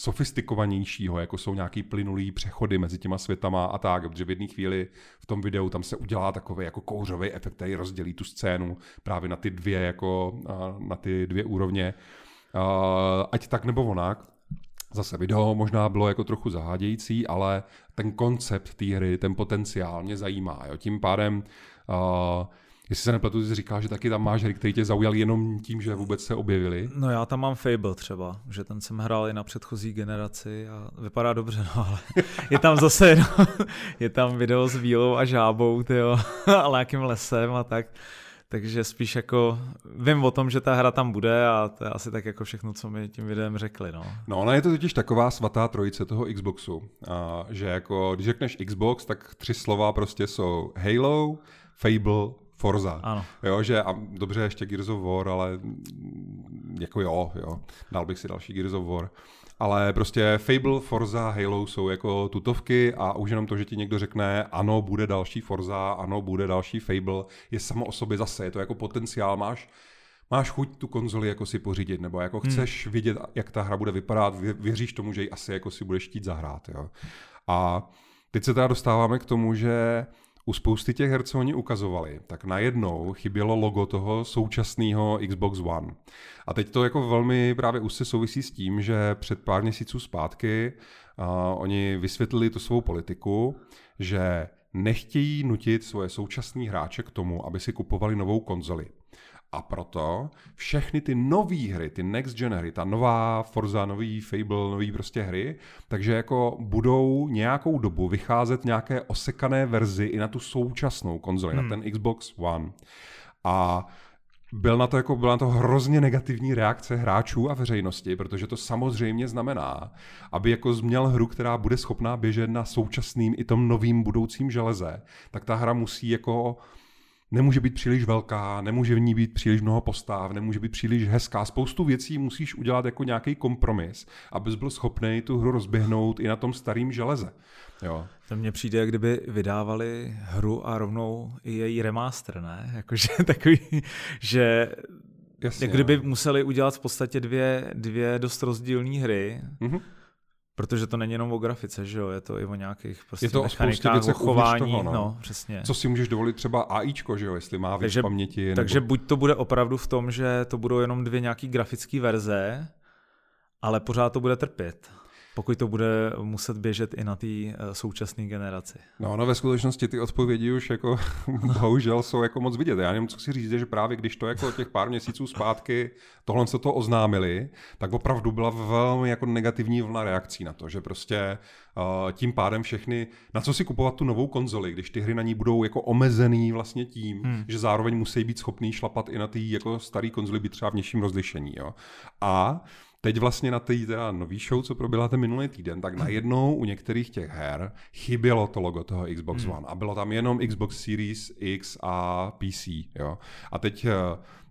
sofistikovanějšího, jako jsou nějaký plynulý přechody mezi těma světama a tak, protože v jedné chvíli v tom videu tam se udělá takový jako kouřový efekt, který rozdělí tu scénu právě na ty dvě jako na ty dvě úrovně. Ať tak nebo onak. Zase video možná bylo jako trochu zahádějící, ale ten koncept té hry, ten potenciál mě zajímá. Jo. Tím pádem uh, Jestli se nepletu, ty říkáš, že taky tam máš hry, které tě zaujal jenom tím, že vůbec se objevily. No já tam mám Fable třeba, že ten jsem hrál i na předchozí generaci a vypadá dobře, no ale je tam zase, no, je tam video s vílou a žábou, tyjo, a nějakým lesem a tak. Takže spíš jako vím o tom, že ta hra tam bude a to je asi tak jako všechno, co mi tím videem řekli. No, no ona je to totiž taková svatá trojice toho Xboxu, a že jako když řekneš Xbox, tak tři slova prostě jsou Halo, Fable, Forza. Ano. Jo, že a dobře ještě Gears of War, ale jako jo, jo, dal bych si další Gears of War. ale prostě Fable, Forza, Halo jsou jako tutovky a už jenom to, že ti někdo řekne, ano, bude další Forza, ano, bude další Fable, je samo o sobě zase, je to jako potenciál, máš máš chuť tu konzoli jako si pořídit, nebo jako hmm. chceš hmm. vidět, jak ta hra bude vypadat, věříš tomu, že ji asi jako si budeš chtít zahrát. Jo. A teď se teda dostáváme k tomu, že u spousty těch her, co oni ukazovali, tak najednou chybělo logo toho současného Xbox One. A teď to jako velmi právě už se souvisí s tím, že před pár měsíců zpátky uh, oni vysvětlili tu svou politiku, že nechtějí nutit svoje současné hráče k tomu, aby si kupovali novou konzoli. A proto všechny ty nové hry, ty next gen hry, ta nová Forza, nový Fable, nový prostě hry, takže jako budou nějakou dobu vycházet nějaké osekané verzi i na tu současnou konzoli, hmm. na ten Xbox One. A byl na to jako, byla na to hrozně negativní reakce hráčů a veřejnosti, protože to samozřejmě znamená, aby jako změl hru, která bude schopná běžet na současným i tom novým budoucím železe, tak ta hra musí jako nemůže být příliš velká, nemůže v ní být příliš mnoho postav, nemůže být příliš hezká. Spoustu věcí musíš udělat jako nějaký kompromis, abys byl schopný tu hru rozběhnout i na tom starém železe. Jo. To mně přijde, jak kdyby vydávali hru a rovnou i její remaster, ne? Jakože takový, že Jasně, jak kdyby no. museli udělat v podstatě dvě, dvě dost rozdílné hry. Mm-hmm Protože to není jenom o grafice, že jo, je to i o nějakých prostě je to mechanikách, o chování, toho, no. no. přesně. Co si můžeš dovolit třeba AIčko, že jo, jestli má víc takže, paměti. Nebo... Takže buď to bude opravdu v tom, že to budou jenom dvě nějaký grafické verze, ale pořád to bude trpět pokud to bude muset běžet i na té eh, současné generaci. No, no ve skutečnosti ty odpovědi už jako bohužel jsou jako moc vidět. Já nevím, co si říct, že právě když to jako těch pár měsíců zpátky tohle se to oznámili, tak opravdu byla velmi jako negativní vlna reakcí na to, že prostě uh, tím pádem všechny, na co si kupovat tu novou konzoli, když ty hry na ní budou jako omezený vlastně tím, hmm. že zároveň musí být schopný šlapat i na ty jako starý konzoli, být třeba v nižším rozlišení. Jo. A Teď vlastně na té teda nový show, co proběhla ten minulý týden, tak najednou u některých těch her chybělo to logo toho Xbox hmm. One a bylo tam jenom Xbox Series X a PC. Jo? A teď eh,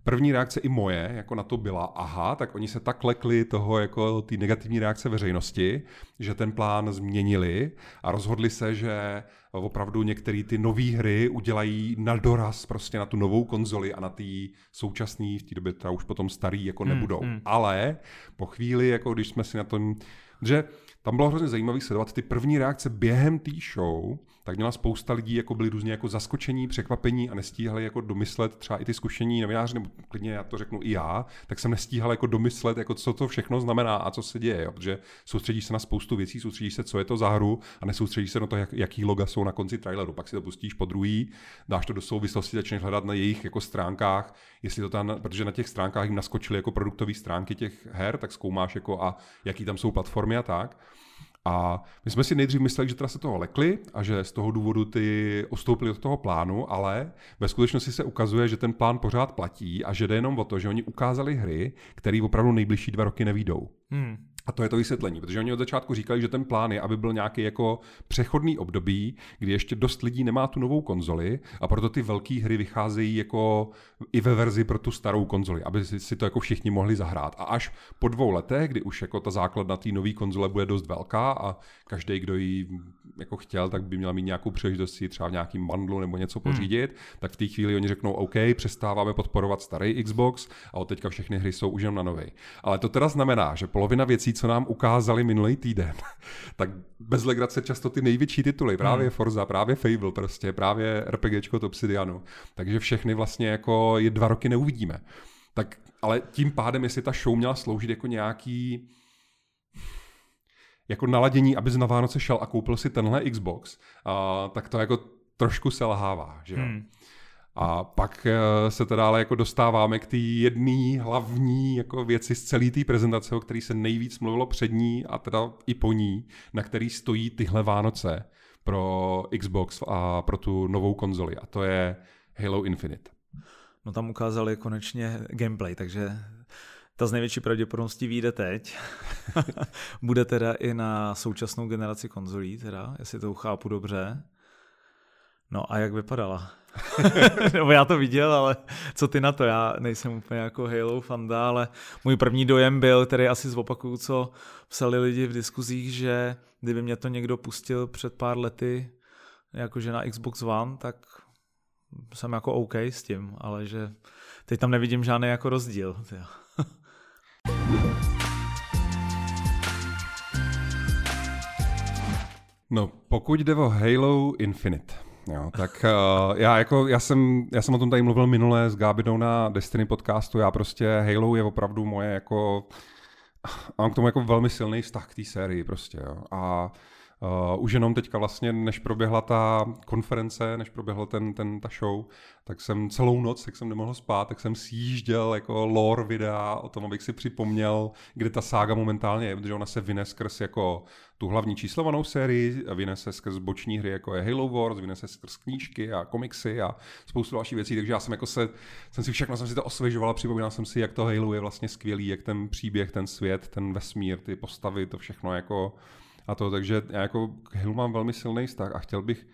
první reakce i moje jako na to byla, aha, tak oni se tak lekli toho jako ty negativní reakce veřejnosti, že ten plán změnili a rozhodli se, že opravdu některé ty nové hry udělají na doraz prostě na tu novou konzoli a na ty současné, v té době teda už potom starý jako hmm, nebudou. Hmm. Ale po chvíli, jako když jsme si na tom, že tam bylo hrozně zajímavé sledovat ty první reakce během té show, tak měla spousta lidí, jako byli různě jako zaskočení, překvapení a nestíhali jako domyslet třeba i ty zkušení novináři, nebo klidně já to řeknu i já, tak jsem nestíhal jako domyslet, jako co to všechno znamená a co se děje, jo? protože soustředí se na spoustu věcí, soustředí se, co je to za hru a nesoustředí se na to, jak, jaký loga jsou na konci traileru. Pak si to pustíš po druhý, dáš to do souvislosti, začneš hledat na jejich jako stránkách, jestli to tam, protože na těch stránkách jim naskočily jako produktové stránky těch her, tak zkoumáš jako a jaký tam jsou platformy a tak. A my jsme si nejdřív mysleli, že teda se toho lekli a že z toho důvodu ty ustoupili od toho plánu, ale ve skutečnosti se ukazuje, že ten plán pořád platí a že jde jenom o to, že oni ukázali hry, které opravdu nejbližší dva roky nevídou. Hmm. A to je to vysvětlení, protože oni od začátku říkali, že ten plán je, aby byl nějaký jako přechodný období, kdy ještě dost lidí nemá tu novou konzoli a proto ty velké hry vycházejí jako i ve verzi pro tu starou konzoli, aby si to jako všichni mohli zahrát. A až po dvou letech, kdy už jako ta základna té nové konzole bude dost velká a každý, kdo ji jako chtěl, tak by měl mít nějakou příležitost si třeba v nějakým mandlu nebo něco hmm. pořídit, hmm. tak v té chvíli oni řeknou, OK, přestáváme podporovat starý Xbox a od teďka všechny hry jsou už jenom na nový. Ale to teda znamená, že polovina věcí, co nám ukázali minulý týden, tak bez legrace často ty největší tituly, právě hmm. Forza, právě Fable prostě, právě RPGčko Obsidianu. Takže všechny vlastně jako je dva roky neuvidíme. Tak, ale tím pádem, jestli ta show měla sloužit jako nějaký jako naladění, abys na Vánoce šel a koupil si tenhle Xbox, uh, tak to jako trošku selhává, že jo. Hmm. A pak eh, se teda ale jako dostáváme k té jedné hlavní jako věci z celé té prezentace, o který se nejvíc mluvilo před ní a teda i po ní, na který stojí tyhle Vánoce pro Xbox a pro tu novou konzoli a to je Halo Infinite. No tam ukázali konečně gameplay, takže ta z největší pravděpodobností vyjde teď. Bude teda i na současnou generaci konzolí, teda, jestli to chápu dobře. No a jak vypadala? Nebo já to viděl, ale co ty na to? Já nejsem úplně jako Halo fanda, ale můj první dojem byl, který asi zopakuju, co psali lidi v diskuzích, že kdyby mě to někdo pustil před pár lety, jakože na Xbox One, tak jsem jako OK s tím, ale že teď tam nevidím žádný jako rozdíl. No, pokud jde o Halo Infinite, Jo, tak uh, já, jako, já, jsem, já jsem o tom tady mluvil minule s Gábidou na Destiny podcastu, já prostě Halo je opravdu moje jako, mám k tomu jako velmi silný vztah k té sérii prostě, jo. A už jenom teďka vlastně, než proběhla ta konference, než proběhla ten, ten, ta show, tak jsem celou noc, jak jsem nemohl spát, tak jsem sjížděl jako lore videa o tom, abych si připomněl, kde ta sága momentálně je, protože ona se vyne skrz jako tu hlavní číslovanou sérii, vyne se skrz boční hry, jako je Halo Wars, vyne se skrz knížky a komiksy a spoustu dalších věcí, takže já jsem jako se, jsem si všechno jsem si to osvěžoval a připomínal jsem si, jak to Halo je vlastně skvělý, jak ten příběh, ten svět, ten vesmír, ty postavy, to všechno jako a to, takže já jako k Halo mám velmi silný vztah a chtěl bych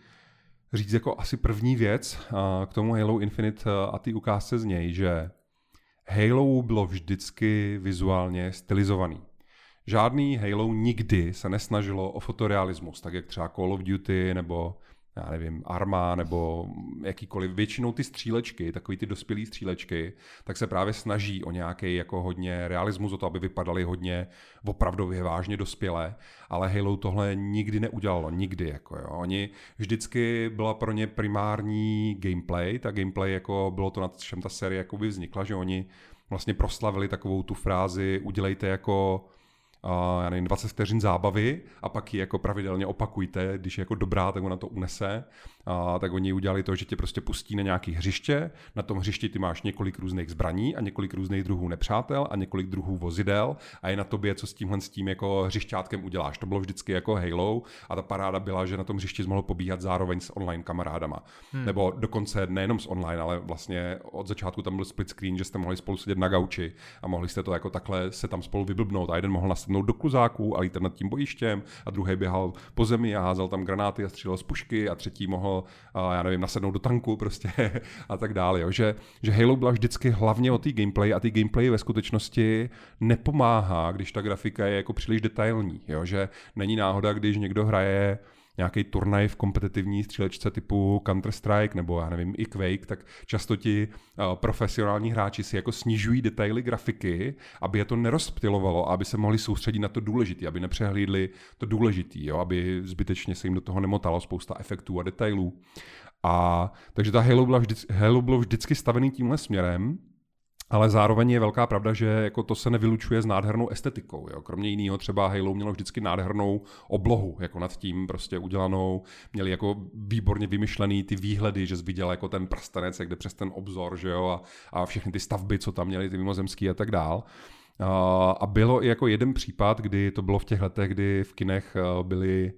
říct jako asi první věc k tomu Halo Infinite a ty ukázce z něj, že Halo bylo vždycky vizuálně stylizovaný. Žádný Halo nikdy se nesnažilo o fotorealismus, tak jak třeba Call of Duty nebo já nevím, arma nebo jakýkoliv, většinou ty střílečky, takový ty dospělé střílečky, tak se právě snaží o nějaký jako hodně realismus, o to, aby vypadaly hodně opravdově vážně dospělé, ale Halo tohle nikdy neudělalo, nikdy, jako jo. Oni vždycky byla pro ně primární gameplay, ta gameplay jako bylo to, nad čem ta série jako by vznikla, že oni vlastně proslavili takovou tu frázi udělejte jako já nevím, 20 vteřin zábavy a pak ji jako pravidelně opakujte, když je jako dobrá, tak ona to unese. A, tak oni udělali to, že tě prostě pustí na nějaký hřiště, na tom hřišti ty máš několik různých zbraní a několik různých druhů nepřátel a několik druhů vozidel a je na tobě, co s tímhle s tím jako hřišťátkem uděláš. To bylo vždycky jako Halo a ta paráda byla, že na tom hřišti jsi mohl pobíhat zároveň s online kamarádama. Hmm. Nebo dokonce nejenom s online, ale vlastně od začátku tam byl split screen, že jste mohli spolu sedět na gauči a mohli jste to jako takhle se tam spolu vyblbnout a jeden mohl nasednout do kluzáků a lítat nad tím bojištěm a druhý běhal po zemi a házel tam granáty a střílel z pušky a třetí mohl, já nevím, nasednout do tanku prostě a tak dále. Jo. Že, že Halo byla vždycky hlavně o té gameplay a ty gameplay ve skutečnosti nepomáhá, když ta grafika je jako příliš detailní. Jo. Že není náhoda, když někdo hraje nějaký turnaj v kompetitivní střílečce typu Counter-Strike nebo já nevím, i Quake, tak často ti uh, profesionální hráči si jako snižují detaily grafiky, aby je to nerozptilovalo, aby se mohli soustředit na to důležité, aby nepřehlídli to důležité, aby zbytečně se jim do toho nemotalo spousta efektů a detailů. A takže ta Halo, byla vždy, Halo bylo vždycky stavený tímhle směrem, ale zároveň je velká pravda, že jako to se nevylučuje s nádhernou estetikou. Jo. Kromě jiného třeba Halo mělo vždycky nádhernou oblohu, jako nad tím prostě udělanou. Měli jako výborně vymyšlený ty výhledy, že viděl jako ten prstenec, jak jde přes ten obzor, že jo, a, a všechny ty stavby, co tam měli, ty mimozemský a tak dál. A bylo i jako jeden případ, kdy to bylo v těch letech, kdy v kinech eh, byly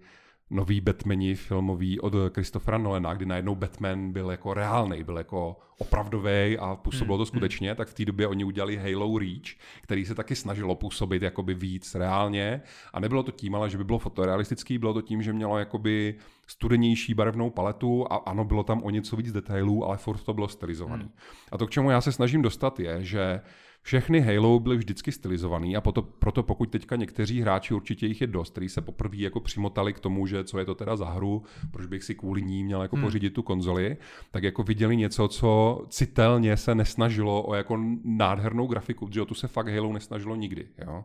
nový Batmani filmový od Christophera Nolana, kdy najednou Batman byl jako reálný, byl jako opravdový a působilo to hmm, hmm. skutečně, tak v té době oni udělali Halo Reach, který se taky snažilo působit jakoby víc reálně a nebylo to tím, ale že by bylo fotorealistický, bylo to tím, že mělo jakoby studenější barevnou paletu a ano, bylo tam o něco víc detailů, ale furt to bylo stylizovaný. Hmm. A to, k čemu já se snažím dostat, je, že všechny Halo byly vždycky stylizovaný a proto, proto pokud teďka někteří hráči, určitě jich je dost, kteří se poprvé jako přimotali k tomu, že co je to teda za hru, proč bych si kvůli ní měl jako hmm. pořídit tu konzoli, tak jako viděli něco, co citelně se nesnažilo o jako nádhernou grafiku, protože o tu se fakt Halo nesnažilo nikdy. Jo.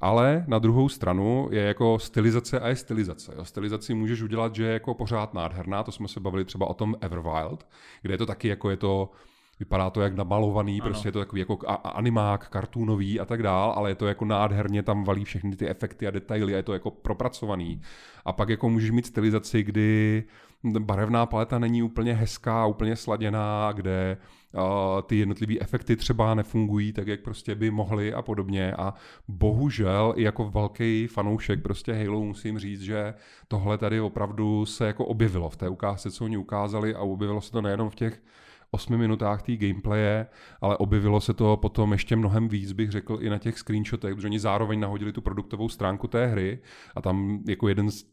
Ale na druhou stranu je jako stylizace a je stylizace. Jo. Stylizaci můžeš udělat, že je jako pořád nádherná, to jsme se bavili třeba o tom Everwild, kde je to taky jako je to Vypadá to jak namalovaný, ano. prostě je to takový jako animák, kartúnový a tak dál, ale je to jako nádherně, tam valí všechny ty efekty a detaily a je to jako propracovaný. A pak jako můžeš mít stylizaci, kdy barevná paleta není úplně hezká, úplně sladěná, kde uh, ty jednotlivé efekty třeba nefungují tak, jak prostě by mohly a podobně. A bohužel i jako velký fanoušek prostě Halo musím říct, že tohle tady opravdu se jako objevilo v té ukázce, co oni ukázali a objevilo se to nejenom v těch osmi minutách té gameplaye, ale objevilo se to potom ještě mnohem víc, bych řekl, i na těch screenshotech, protože oni zároveň nahodili tu produktovou stránku té hry a tam jako jeden z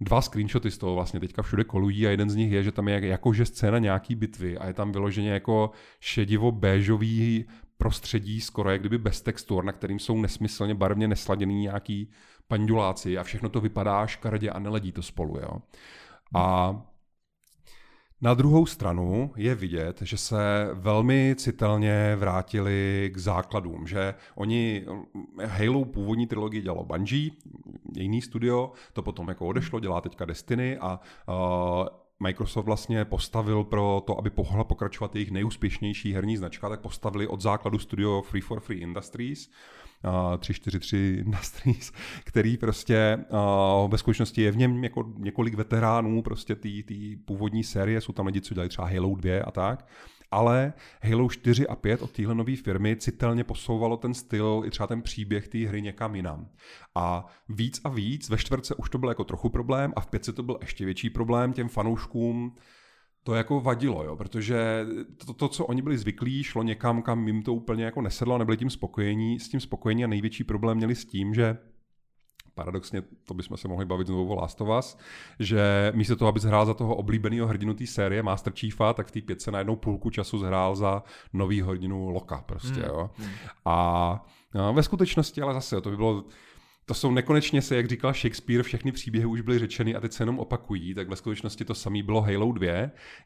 dva screenshoty z toho vlastně teďka všude kolují a jeden z nich je, že tam je jakože scéna nějaký bitvy a je tam vyloženě jako šedivo béžový prostředí, skoro jak kdyby bez textur, na kterým jsou nesmyslně barevně nesladěný nějaký panduláci a všechno to vypadá škaredě a neledí to spolu. Jo. A na druhou stranu je vidět, že se velmi citelně vrátili k základům, že oni Halo původní trilogii dělalo Bungie, jiný studio, to potom jako odešlo, dělá teďka Destiny a uh, Microsoft vlastně postavil pro to, aby mohla pokračovat jejich nejúspěšnější herní značka, tak postavili od základu studio Free for Free Industries, 343 Industries, který prostě uh, ve skutečnosti je v něm jako několik veteránů prostě té původní série, jsou tam lidi, co dělají třeba Halo 2 a tak, ale Halo 4 a 5 od téhle nové firmy citelně posouvalo ten styl i třeba ten příběh té hry někam jinam. A víc a víc, ve čtvrtce už to byl jako trochu problém a v pětce to byl ještě větší problém těm fanouškům to jako vadilo, jo, protože to, to, co oni byli zvyklí, šlo někam, kam jim to úplně jako nesedlo, nebyli tím spokojení, s tím spokojení a největší problém měli s tím, že paradoxně, to bychom se mohli bavit znovu o Last of Us, že místo toho, aby zhrál za toho oblíbeného hrdinu té série Master Chiefa, tak v té pětce najednou půlku času zhrál za nový hrdinu Loka prostě, hmm. jo. Hmm. A no, ve skutečnosti, ale zase, to by bylo to jsou nekonečně se, jak říkal Shakespeare, všechny příběhy už byly řečeny a teď se jenom opakují, tak ve skutečnosti to samé bylo Halo 2,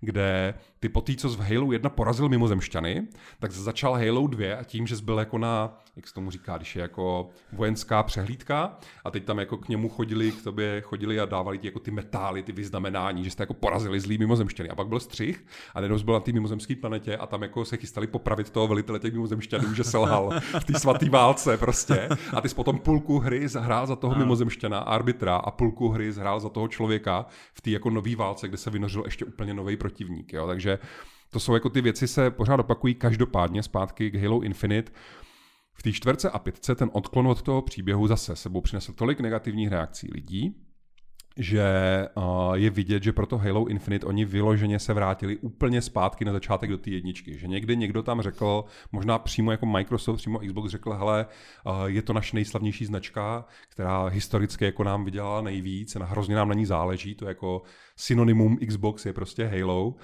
kde ty po co z Halo 1 porazil mimozemšťany, tak začal Halo 2 a tím, že byl jako na, jak se tomu říká, když je jako vojenská přehlídka a teď tam jako k němu chodili, k tobě chodili a dávali ti jako ty metály, ty vyznamenání, že jste jako porazili zlý mimozemšťany. A pak byl střih a najednou byl na té mimozemské planetě a tam jako se chystali popravit toho velitele těch mimozemšťanů, že selhal v té svaté válce prostě. A ty potom půlku hry zhrál za toho no. mimozemšťana, arbitra a půlku hry zhrál za toho člověka v té jako nový válce, kde se vynořil ještě úplně nový protivník. Jo? Takže to jsou jako ty věci se pořád opakují každopádně zpátky k Halo Infinite. V té čtverce a pětce ten odklon od toho příběhu zase sebou přinesl tolik negativních reakcí lidí, že uh, je vidět, že proto Halo Infinite oni vyloženě se vrátili úplně zpátky na začátek do té jedničky. Že někdy někdo tam řekl, možná přímo jako Microsoft, přímo Xbox řekl, hele, uh, je to naše nejslavnější značka, která historicky jako nám vydělala nejvíc, a hrozně nám na ní záleží, to jako synonymum Xbox je prostě Halo. Uh,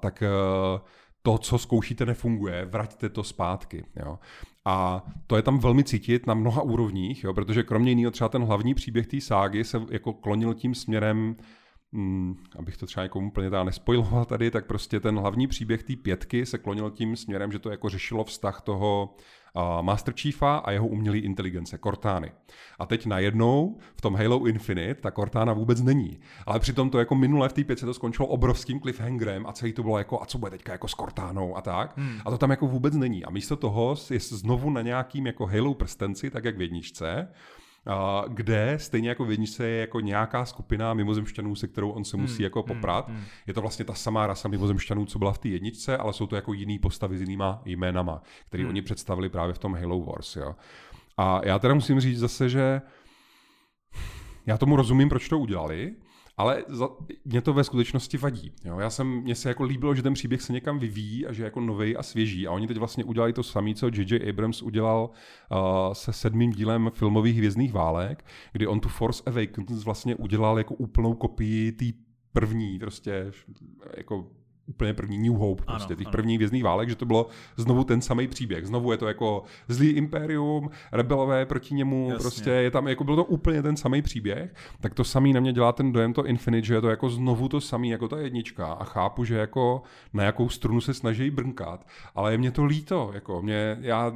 tak uh, to, co zkoušíte, nefunguje, vraťte to zpátky. Jo. A to je tam velmi cítit na mnoha úrovních, jo, protože kromě jiného třeba ten hlavní příběh té ságy se jako klonil tím směrem, hmm, abych to třeba jako úplně teda nespojiloval tady, tak prostě ten hlavní příběh té pětky se klonil tím směrem, že to jako řešilo vztah toho Master Chiefa a jeho umělý inteligence, Cortány. A teď najednou v tom Halo Infinite ta Cortána vůbec není. Ale přitom to jako minule v té pětce to skončilo obrovským cliffhangerem a celý to bylo jako, a co bude teďka jako s Cortánou a tak. Hmm. A to tam jako vůbec není. A místo toho je znovu na nějakým jako Halo prstenci, tak jak v jedničce, kde stejně jako v jedničce je jako nějaká skupina mimozemšťanů, se kterou on se musí hmm, jako hmm, poprat. Hmm, hmm. Je to vlastně ta samá rasa mimozemšťanů, co byla v té jedničce, ale jsou to jako jiný postavy s jinýma jménama, které hmm. oni představili právě v tom Halo Wars. Jo. A já teda musím říct zase, že já tomu rozumím, proč to udělali, ale za, mě to ve skutečnosti vadí. Jo? Já jsem, mně se jako líbilo, že ten příběh se někam vyvíjí a že je jako nový a svěží. A oni teď vlastně udělali to samé, co J.J. Abrams udělal uh, se sedmým dílem filmových hvězdných válek, kdy on tu Force Awakens vlastně udělal jako úplnou kopii té první, prostě jako úplně první New Hope, ano, prostě těch ano. prvních vězných válek, že to bylo znovu ten samý příběh. Znovu je to jako zlý impérium, rebelové proti němu, Jasně. prostě je tam, jako bylo to úplně ten samý příběh, tak to samý na mě dělá ten dojem to Infinite, že je to jako znovu to samý jako ta jednička a chápu, že jako na jakou strunu se snaží brnkat, ale je mě to líto, jako mě, já,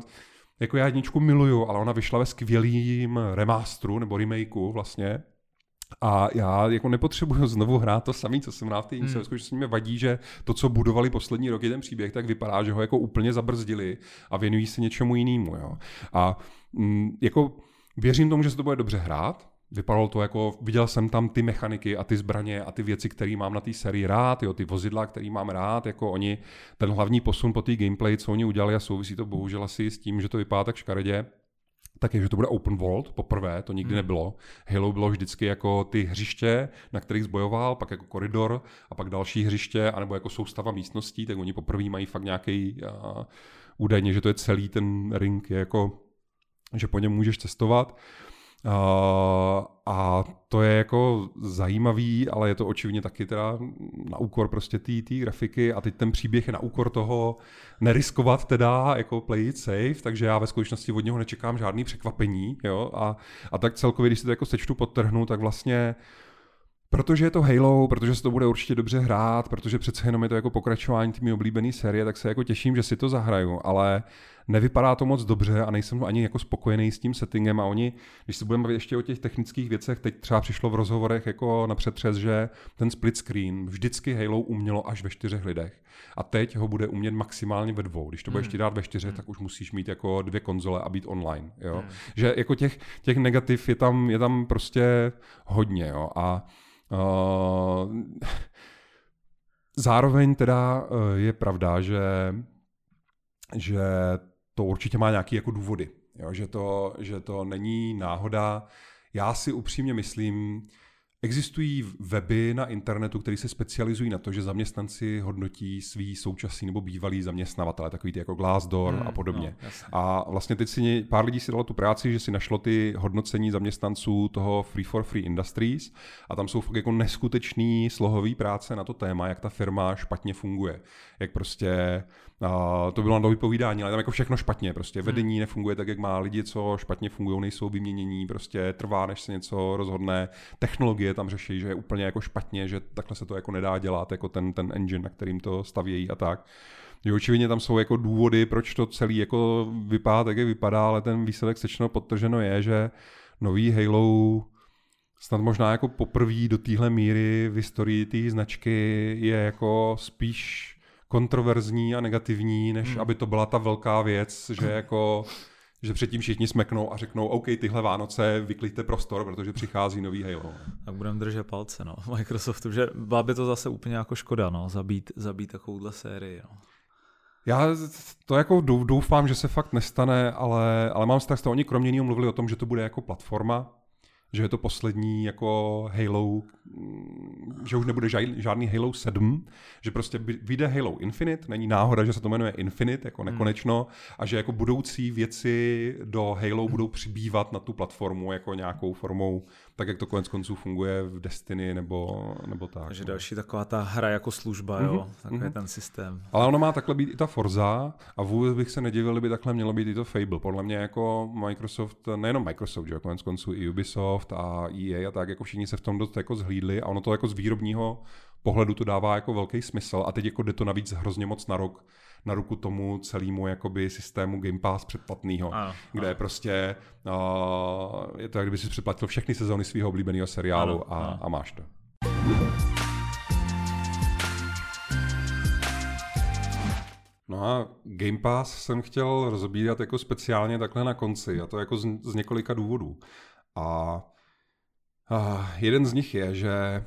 jako já jedničku miluju, ale ona vyšla ve skvělým remasteru nebo remakeu vlastně, a já jako nepotřebuju znovu hrát to samé, co jsem hrál v té hmm. že se mi vadí, že to, co budovali poslední roky ten příběh, tak vypadá, že ho jako úplně zabrzdili a věnují se něčemu jinému. Jo. A mm, jako věřím tomu, že se to bude dobře hrát, Vypadalo to jako, viděl jsem tam ty mechaniky a ty zbraně a ty věci, které mám na té sérii rád, jo, ty vozidla, které mám rád, jako oni, ten hlavní posun po té gameplay, co oni udělali a souvisí to bohužel asi s tím, že to vypadá tak škaredě, tak je, že to bude open world, poprvé, to nikdy hmm. nebylo. Halo bylo vždycky jako ty hřiště, na kterých zbojoval, pak jako koridor a pak další hřiště, anebo jako soustava místností, tak oni poprvé mají fakt nějaký uh, údajně, že to je celý ten ring, je jako, že po něm můžeš cestovat. Uh, a to je jako zajímavý, ale je to očividně taky teda na úkor prostě té grafiky. A teď ten příběh je na úkor toho neriskovat teda jako play it safe, takže já ve skutečnosti od něho nečekám žádný překvapení, jo, a, a tak celkově, když si to jako sečtu, podtrhnu, tak vlastně Protože je to Halo, protože se to bude určitě dobře hrát, protože přece jenom je to jako pokračování té oblíbené série, tak se jako těším, že si to zahraju, ale nevypadá to moc dobře a nejsem ani jako spokojený s tím settingem a oni, když se budeme bavit ještě o těch technických věcech, teď třeba přišlo v rozhovorech jako na přetřes, že ten split screen vždycky Halo umělo až ve čtyřech lidech a teď ho bude umět maximálně ve dvou. Když to budeš hmm. dát ve čtyřech, tak už musíš mít jako dvě konzole a být online. Jo? Hmm. Že jako těch, těch negativ je tam, je tam prostě hodně. Jo? A uh, zároveň teda uh, je pravda, že že to určitě má nějaké jako důvody, jo? Že, to, že to není náhoda. Já si upřímně myslím, Existují weby na internetu, které se specializují na to, že zaměstnanci hodnotí svý současný nebo bývalý zaměstnavatele, takový ty jako Glassdoor hmm, a podobně. No, a vlastně teď si pár lidí si dalo tu práci, že si našlo ty hodnocení zaměstnanců toho Free for Free Industries a tam jsou fakt jako neskutečný slohový práce na to téma, jak ta firma špatně funguje. Jak prostě a to bylo na vypovídání, ale tam jako všechno špatně. Prostě vedení hmm. nefunguje tak, jak má lidi, co špatně fungují, nejsou vyměnění, prostě trvá, než se něco rozhodne. Technologie tam řeší, že je úplně jako špatně, že takhle se to jako nedá dělat, jako ten, ten engine, na kterým to stavějí a tak. Že očividně tam jsou jako důvody, proč to celý jako vypadá tak, jak vypadá, ale ten výsledek sečeno podtrženo je, že nový Halo snad možná jako poprvé do téhle míry v historii té značky je jako spíš kontroverzní a negativní, než hmm. aby to byla ta velká věc, že jako že předtím všichni smeknou a řeknou, OK, tyhle Vánoce vyklíte prostor, protože přichází nový Halo. Tak budeme držet palce, no, Microsoftu, že byla by to zase úplně jako škoda, no, zabít, zabít takovouhle sérii, no. Já to jako doufám, že se fakt nestane, ale, ale mám strach z toho, oni kromě jiného mluvili o tom, že to bude jako platforma, že je to poslední jako Halo, že už nebude žádný Halo 7, že prostě vyjde Halo Infinite, není náhoda, že se to jmenuje Infinite, jako hmm. nekonečno, a že jako budoucí věci do Halo budou přibývat na tu platformu jako nějakou formou tak jak to konec konců funguje v Destiny nebo, nebo tak. Takže no. další taková ta hra jako služba, mm-hmm. jo, mhm, takový mm-hmm. ten systém. Ale ono má takhle být i ta Forza a vůbec bych se nedivil, kdyby takhle mělo být i to Fable. Podle mě jako Microsoft, nejenom Microsoft, že konec konců i Ubisoft a EA a tak, jako všichni se v tom dost jako zhlídli a ono to jako z výrobního pohledu to dává jako velký smysl a teď jako jde to navíc hrozně moc na rok na ruku tomu celému jakoby systému Game Pass předplatného, kde ano. prostě uh, je to, jak kdyby si předplatil všechny sezóny svého oblíbeného seriálu ano, a, ano. a máš to. No a Game Pass jsem chtěl rozbírat jako speciálně takhle na konci, a to jako z, z několika důvodů. A, a jeden z nich je, že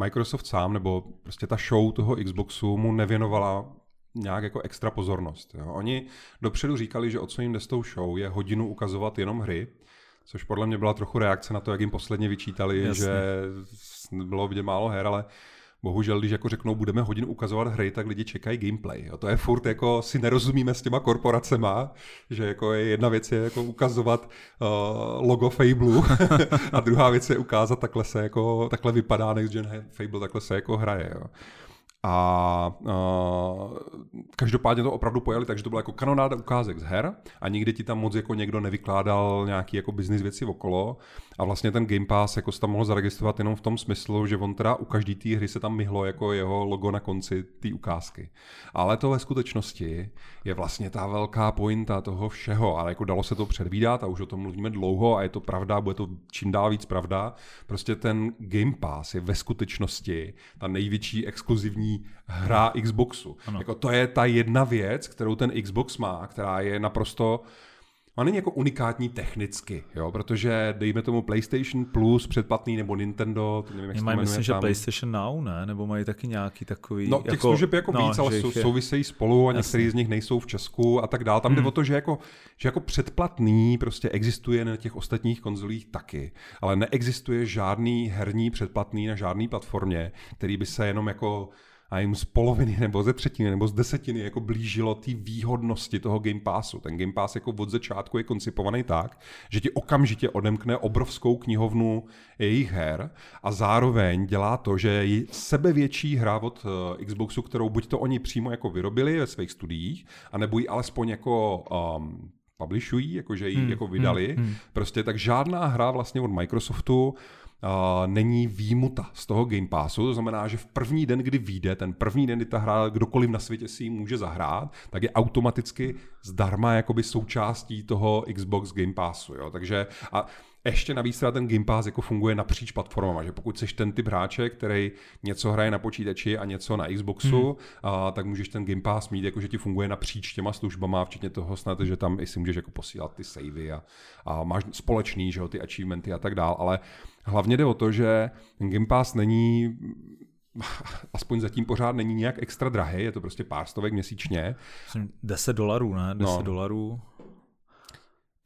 Microsoft sám, nebo prostě ta show toho Xboxu mu nevěnovala nějak jako extra pozornost. Jo. Oni dopředu říkali, že o co jim jde s tou show je hodinu ukazovat jenom hry, což podle mě byla trochu reakce na to, jak jim posledně vyčítali, Jasně. že bylo vidět málo her, ale bohužel, když jako řeknou, budeme hodinu ukazovat hry, tak lidi čekají gameplay. Jo. To je furt jako si nerozumíme s těma korporacema, že jako je jedna věc je jako ukazovat uh, logo Fable a druhá věc je ukázat, takhle se jako, takhle vypadá Next Gen Fable, takhle se jako hraje. Jo. A uh, každopádně to opravdu pojali, takže to byla jako kanonáda ukázek z her a nikdy ti tam moc jako někdo nevykládal nějaký jako business věci okolo a vlastně ten Game Pass jako se tam mohl zaregistrovat jenom v tom smyslu, že on teda u každé té hry se tam myhlo jako jeho logo na konci té ukázky. Ale to ve skutečnosti je vlastně ta velká pointa toho všeho, ale jako dalo se to předvídat a už o tom mluvíme dlouho a je to pravda, bude to čím dál víc pravda. Prostě ten Game Pass je ve skutečnosti ta největší exkluzivní hra Xboxu. Ano. Jako to je ta jedna věc, kterou ten Xbox má, která je naprosto a není jako unikátní technicky, jo, protože dejme tomu PlayStation Plus předplatný nebo Nintendo, nevím, jak mají, myslím, tam. že PlayStation Now, ne? Nebo mají taky nějaký takový... No, těch jako, služeb jako no, víc, ale sou, je... souvisejí spolu a některý z nich nejsou v Česku a tak dál. Tam hmm. jde o to, že jako, že jako předplatný prostě existuje na těch ostatních konzolích taky, ale neexistuje žádný herní předplatný na žádné platformě, který by se jenom jako a jim z poloviny nebo ze třetiny nebo z desetiny jako blížilo té výhodnosti toho Game Passu. Ten Game Pass jako od začátku je koncipovaný tak, že ti okamžitě odemkne obrovskou knihovnu jejich her a zároveň dělá to, že je sebevětší hra od eh, Xboxu, kterou buď to oni přímo jako vyrobili ve svých studiích, anebo ji alespoň jako um, publishují, jakože ji hmm, jako vydali. Hmm, hmm. Prostě tak žádná hra vlastně od Microsoftu není výjimuta z toho Game Passu, to znamená, že v první den, kdy vyjde, ten první den, kdy ta hra kdokoliv na světě si ji může zahrát, tak je automaticky zdarma jakoby součástí toho Xbox Game Passu, jo? takže a ještě navíc teda ten Game Pass jako funguje napříč platformama, že pokud jsi ten typ hráče, který něco hraje na počítači a něco na Xboxu, hmm. a, tak můžeš ten Game Pass mít, jako že ti funguje napříč těma službama, včetně toho snad, že tam i si můžeš jako posílat ty savey a, a máš společný, že jo, ty achievementy a tak dál, ale hlavně jde o to, že Game Pass není aspoň zatím pořád není nějak extra drahý, je to prostě pár stovek měsíčně. 10 dolarů, ne? 10 no. dolarů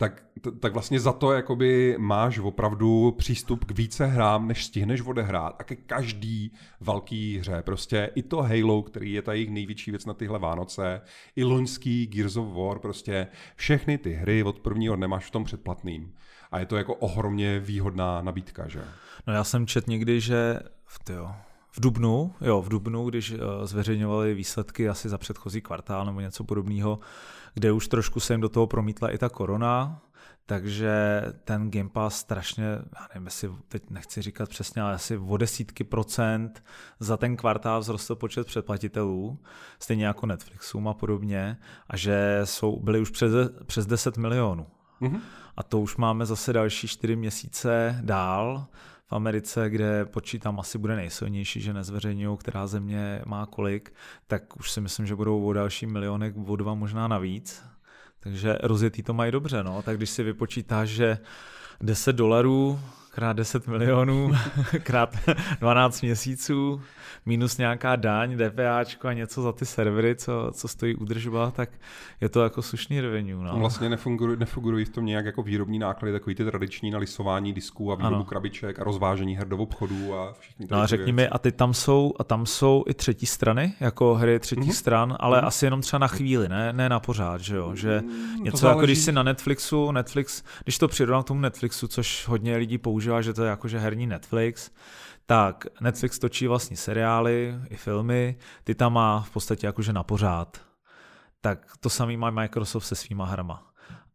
tak, tak vlastně za to jakoby máš opravdu přístup k více hrám, než stihneš odehrát a ke každý velký hře. Prostě i to Halo, který je ta jejich největší věc na tyhle Vánoce, i loňský Gears of War, prostě všechny ty hry od prvního dne máš v tom předplatným. A je to jako ohromně výhodná nabídka, že? No já jsem čet někdy, že tyjo, v Dubnu, jo, v Dubnu, když uh, zveřejňovali výsledky asi za předchozí kvartál nebo něco podobného, kde už trošku se jim do toho promítla i ta korona, takže ten Game Pass strašně, já nevím, jestli teď nechci říkat přesně, ale asi o desítky procent za ten kvartál vzrostl počet předplatitelů, stejně jako Netflixům a podobně, a že jsou, byli už přes, přes 10 milionů. Mm-hmm. A to už máme zase další čtyři měsíce dál, v Americe, kde počítám asi bude nejsilnější, že nezveřejňují, která země má kolik, tak už si myslím, že budou o další milionek, o dva možná navíc. Takže rozjetý to mají dobře, no. Tak když si vypočítáš, že 10 dolarů krát 10 milionů, krát 12 měsíců, minus nějaká daň, DPAčko a něco za ty servery, co, co stojí udržba, tak je to jako slušný revenue. No. Vlastně nefungují, nefungují v tom nějak jako výrobní náklady, takový ty tradiční na lisování disků a výrobu ano. krabiček a rozvážení her do obchodů a všichni No a řekni mi, a ty tam jsou, a tam jsou i třetí strany, jako hry třetích mm-hmm. stran, ale mm-hmm. asi jenom třeba na chvíli, ne, ne na pořád, že jo, že mm, něco záleží... jako když si na Netflixu, Netflix, když to přidám k tomu Netflixu, což hodně lidí používá, že to je jakože herní Netflix, tak Netflix točí vlastně seriály i filmy, ty tam má v podstatě jakože na pořád. Tak to samý má Microsoft se svýma hrama.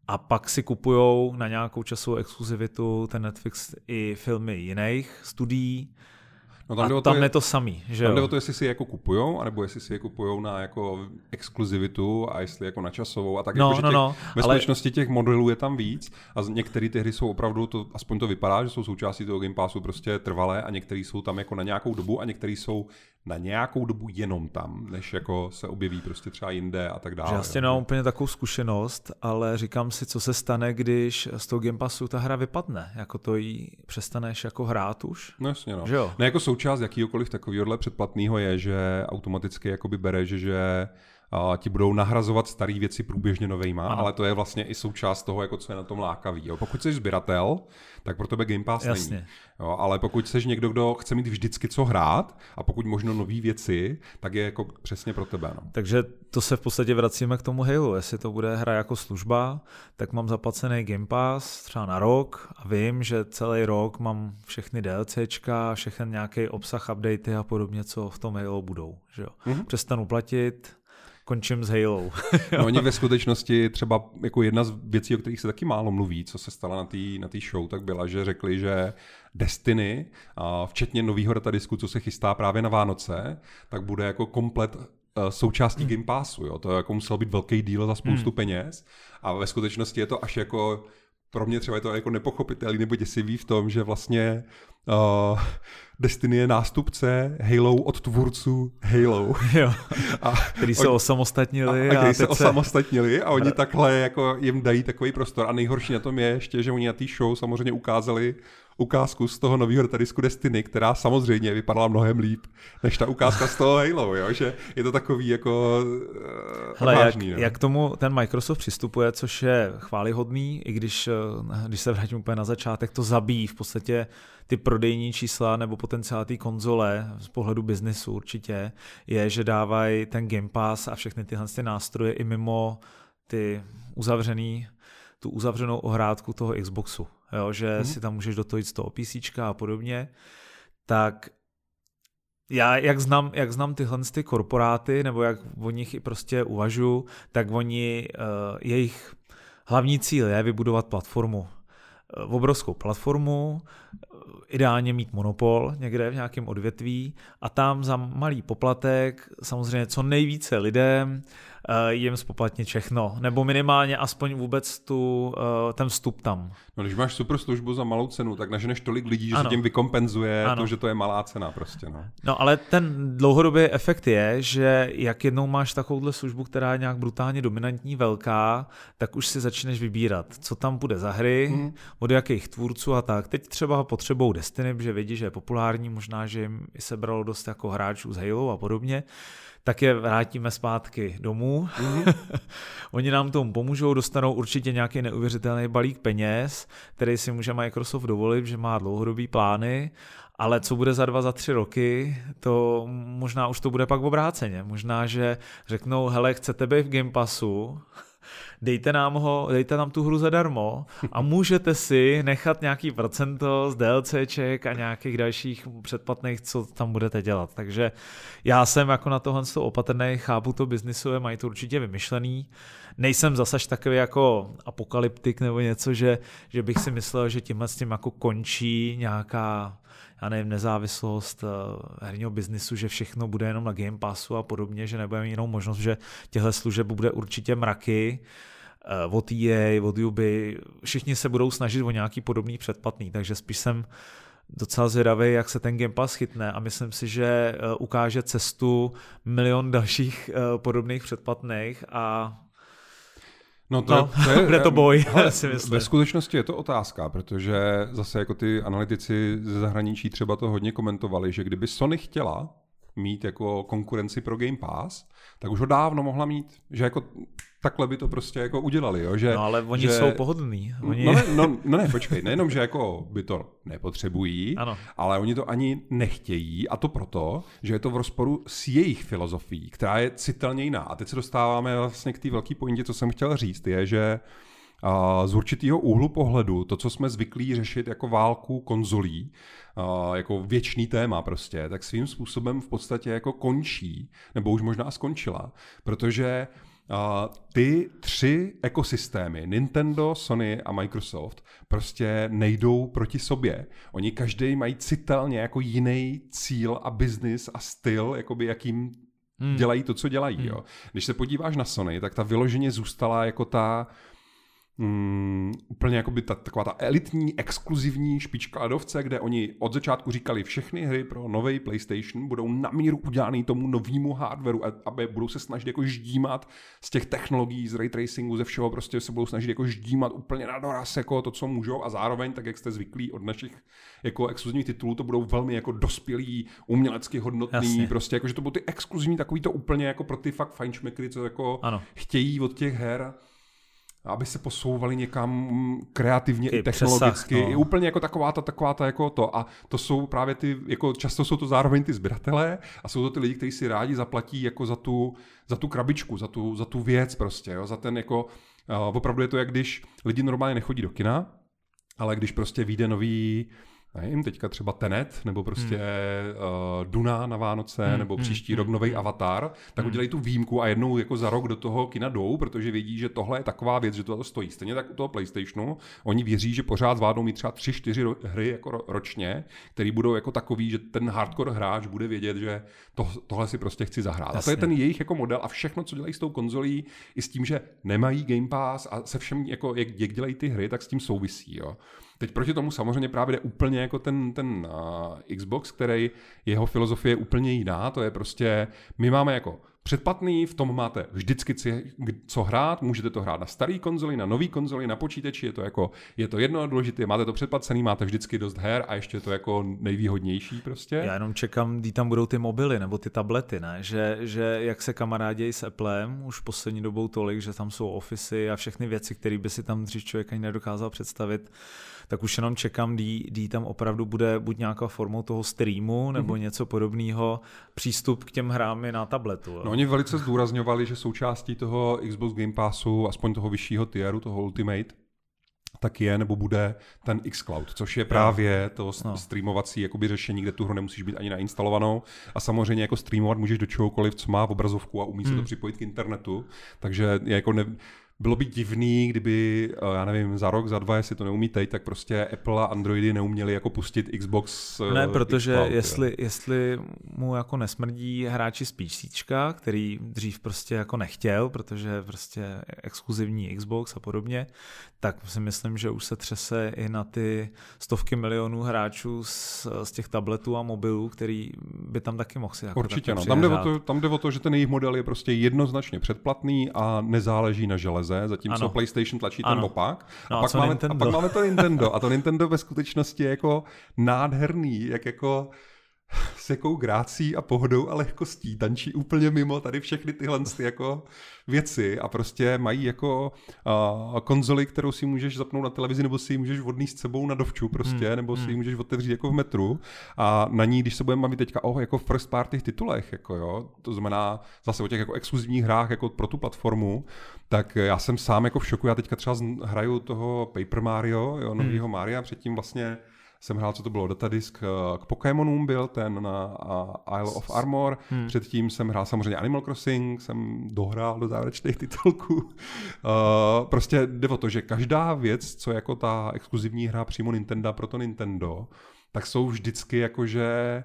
A pak si kupujou na nějakou časovou exkluzivitu ten Netflix i filmy jiných studií, No tam a tam je to samý, že tam jde o to, jestli si je jako kupujou, anebo jestli si je kupujou na jako exkluzivitu a jestli jako na časovou a tak. No, jako, no, těch, no, ve skutečnosti ale... těch modelů je tam víc a některé ty hry jsou opravdu, to, aspoň to vypadá, že jsou součástí toho Game Passu prostě trvalé a některé jsou tam jako na nějakou dobu a některé jsou na nějakou dobu jenom tam, než jako se objeví prostě třeba jinde a tak dále. Já vlastně nemám úplně takovou zkušenost, ale říkám si, co se stane, když z toho Game Passu ta hra vypadne, jako to jí přestaneš jako hrát už. No jasně, no. Že jo? Ne, jako součást jakýkoliv takového předplatného je, že automaticky jakoby bere, že, že a ti budou nahrazovat staré věci průběžně novejma, ano. ale to je vlastně i součást toho, jako co je na tom lákavý. Jo. Pokud jsi sběratel, tak pro tebe Game Pass Jasně. není. Jo, ale pokud jsi někdo, kdo chce mít vždycky co hrát a pokud možno nové věci, tak je jako přesně pro tebe. No. Takže to se v podstatě vracíme k tomu Halo. Jestli to bude hra jako služba, tak mám zaplacený Game Pass třeba na rok a vím, že celý rok mám všechny DLCčka, všechny nějaký obsah, updaty a podobně, co v tom Halo budou. Že jo? Mm-hmm. Přestanu platit, končím s Halo. no oni ve skutečnosti třeba jako jedna z věcí, o kterých se taky málo mluví, co se stalo na té na tý show, tak byla, že řekli, že Destiny, a včetně nového datadisku, co se chystá právě na Vánoce, tak bude jako komplet eh, součástí Game Passu. Jo? To jako musel být velký díl za spoustu hmm. peněz a ve skutečnosti je to až jako pro mě třeba je to jako nepochopitelný nebo děsivý v tom, že vlastně uh, Destiny je nástupce Halo od tvůrců Halo. Jo, a který se osamostatnili. A, a, a se osamostatnili a oni takhle jako jim dají takový prostor. A nejhorší na tom je ještě, že oni na té show samozřejmě ukázali ukázku z toho nového datadisku Destiny, která samozřejmě vypadala mnohem líp, než ta ukázka z toho Halo, jo? že je to takový jako uh, Hele, vážný, jak, no. jak tomu ten Microsoft přistupuje, což je chválihodný, i když, eh, když se vrátím úplně na začátek, to zabíjí v podstatě ty prodejní čísla nebo potenciál té konzole z pohledu biznesu určitě, je, že dávají ten Game Pass a všechny tyhle ty nástroje i mimo ty uzavřený, tu uzavřenou ohrádku toho Xboxu jo, že hmm. si tam můžeš do toho jít z toho PC a podobně, tak já, jak znám, jak znám tyhle ty korporáty, nebo jak o nich i prostě uvažuji, tak oni, uh, jejich hlavní cíl je vybudovat platformu. Uh, obrovskou platformu, uh, ideálně mít monopol někde v nějakém odvětví a tam za malý poplatek samozřejmě co nejvíce lidem Eh, jim spoplatnit všechno, nebo minimálně aspoň vůbec tu, eh, ten vstup tam. No když máš super službu za malou cenu, tak naženeš tolik lidí, že ano. se tím vykompenzuje ano. to, že to je malá cena prostě. No. no ale ten dlouhodobý efekt je, že jak jednou máš takovouhle službu, která je nějak brutálně dominantní, velká, tak už si začneš vybírat, co tam bude za hry, hmm. od jakých tvůrců a tak. Teď třeba potřebou Destiny, že vědí, že je populární, možná, že jim sebralo dost jako hráčů z Halo a podobně tak je vrátíme zpátky domů. Mm-hmm. Oni nám tomu pomůžou, dostanou určitě nějaký neuvěřitelný balík peněz, který si může Microsoft dovolit, že má dlouhodobý plány, ale co bude za dva, za tři roky, to možná už to bude pak obráceně. Možná, že řeknou, hele, chcete být v Game Passu, dejte nám, ho, dejte nám tu hru zadarmo a můžete si nechat nějaký procento z DLCček a nějakých dalších předplatných, co tam budete dělat. Takže já jsem jako na tohle opatrný, chápu to biznisové, mají to určitě vymyšlený. Nejsem zasaž takový jako apokalyptik nebo něco, že, že bych si myslel, že tímhle s tím jako končí nějaká já nevím, nezávislost uh, herního biznisu, že všechno bude jenom na Game Passu a podobně, že nebudeme jinou možnost, že těchto služeb bude určitě mraky od EA, od Ubi, všichni se budou snažit o nějaký podobný předplatný, takže spíš jsem docela zvědavý, jak se ten Game Pass chytne a myslím si, že uh, ukáže cestu milion dalších uh, podobných předplatných a No to, no, to je, bude to boj, hele, si myslím. Ve skutečnosti je to otázka, protože zase jako ty analytici ze zahraničí třeba to hodně komentovali, že kdyby Sony chtěla mít jako konkurenci pro Game Pass, tak už ho dávno mohla mít. Že jako takhle by to prostě jako udělali, jo? Že, no ale oni že, jsou pohodlní. Oni... No, ne, no, no ne, počkej, nejenom, že jako by to nepotřebují, ano. ale oni to ani nechtějí a to proto, že je to v rozporu s jejich filozofií, která je citelně jiná. A teď se dostáváme vlastně k té velké pointě, co jsem chtěl říct, je, že a z určitého úhlu pohledu, to, co jsme zvyklí řešit jako válku konzolí, jako věčný téma prostě, tak svým způsobem v podstatě jako končí, nebo už možná skončila, protože Uh, ty tři ekosystémy, Nintendo, Sony a Microsoft, prostě nejdou proti sobě. Oni každý mají citelně jako jiný cíl a biznis a styl, jakoby jakým hmm. dělají to, co dělají. Hmm. Jo. Když se podíváš na Sony, tak ta vyloženě zůstala jako ta mm, úplně jako by ta, taková ta elitní, exkluzivní špička ledovce, kde oni od začátku říkali, všechny hry pro nový PlayStation budou na míru udělané tomu novému hardwareu, aby budou se snažit jako ždímat z těch technologií, z ray tracingu, ze všeho, prostě se budou snažit jako ždímat úplně na doraz jako to, co můžou a zároveň, tak jak jste zvyklí od našich jako exkluzivních titulů, to budou velmi jako dospělí, umělecky hodnotný, Jasně. prostě jako, že to budou ty exkluzivní takový to úplně jako pro ty fakt fajnšmekry, co jako ano. chtějí od těch her aby se posouvali někam kreativně i technologicky. Přesah, no. I úplně jako taková ta, taková ta jako to. A to jsou právě ty, jako často jsou to zároveň ty sběratelé a jsou to ty lidi, kteří si rádi zaplatí jako za tu, za tu krabičku, za tu, za tu věc prostě, jo, za ten jako, uh, opravdu je to jak když lidi normálně nechodí do kina, ale když prostě vyjde nový nevím, teďka třeba Tenet, nebo prostě hmm. uh, Duna na Vánoce, hmm. nebo hmm. příští hmm. rok nový Avatar, tak hmm. udělají tu výjimku a jednou jako za rok do toho kina jdou, protože vědí, že tohle je taková věc, že to, to stojí. Stejně tak u toho PlayStationu, oni věří, že pořád zvládnou mít třeba tři, čtyři hry jako ročně, které budou jako takový, že ten hardcore hráč bude vědět, že to, tohle si prostě chci zahrát. Jasně. A to je ten jejich jako model a všechno, co dělají s tou konzolí, i s tím, že nemají Game Pass a se všem, jako, jak, jak dělají ty hry, tak s tím souvisí. Jo. Teď proti tomu samozřejmě právě jde úplně jako ten, ten uh, Xbox, který jeho filozofie je úplně jiná, to je prostě, my máme jako předplatný, v tom máte vždycky co hrát, můžete to hrát na starý konzoli, na nový konzoli, na počítači, je to jako, je to jedno důležité, máte to předplacený, máte vždycky dost her a ještě je to jako nejvýhodnější prostě. Já jenom čekám, kdy tam budou ty mobily nebo ty tablety, ne? Že, že jak se kamarádějí s Applem už poslední dobou tolik, že tam jsou ofisy a všechny věci, které by si tam dřív člověk ani nedokázal představit, tak už jenom čekám, kdy, tam opravdu bude buď nějaká formou toho streamu nebo mm-hmm. něco podobného, přístup k těm hrám na tabletu. No oni velice zdůrazňovali, že součástí toho Xbox Game Passu, aspoň toho vyššího tieru, toho Ultimate, tak je nebo bude ten xCloud, což je právě to no. streamovací jakoby řešení, kde tu hru nemusíš být ani nainstalovanou a samozřejmě jako streamovat můžeš do čehokoliv, co má v obrazovku a umí hmm. se to hmm. připojit k internetu, takže je jako ne, bylo by divný, kdyby, eh, já nevím, za rok, za dva, jestli to neumí teď, tak prostě Apple a Androidy neuměli jako pustit Xbox. Eh, ne, protože Xbox, jestli, jestli mu jako nesmrdí hráči z PC, který dřív prostě jako nechtěl, protože prostě exkluzivní Xbox a podobně, tak si myslím, že už se třese i na ty stovky milionů hráčů z, z těch tabletů a mobilů, který by tam taky mohl si jako Určitě, no. Tam jde, o to, tam jde o to, že ten jejich model je prostě jednoznačně předplatný a nezáleží na železe, zatímco ano. PlayStation tlačí ano. ten opak. No a, pak máme, a pak máme to Nintendo. A to Nintendo ve skutečnosti je jako nádherný, jak jako s jakou grácí a pohodou a lehkostí tančí úplně mimo tady všechny tyhle ty jako věci a prostě mají jako uh, konzoli, kterou si můžeš zapnout na televizi nebo si ji můžeš vodný s sebou na dovču prostě, hmm. nebo si ji hmm. můžeš otevřít jako v metru a na ní, když se budeme bavit teďka o jako first party titulech, jako jo, to znamená zase o těch jako exkluzivních hrách jako pro tu platformu, tak já jsem sám jako v šoku, já teďka třeba hraju toho Paper Mario, jo, novýho hmm. Maria, předtím vlastně jsem hrál, co to bylo, datadisk eh, k Pokémonům byl ten na Isle of Armor, hmm. předtím jsem hrál samozřejmě Animal Crossing, jsem dohrál do závěrečných titulků. Uh, prostě jde o to, že každá věc, co jako ta exkluzivní hra přímo Nintendo pro to Nintendo, tak jsou vždycky jakože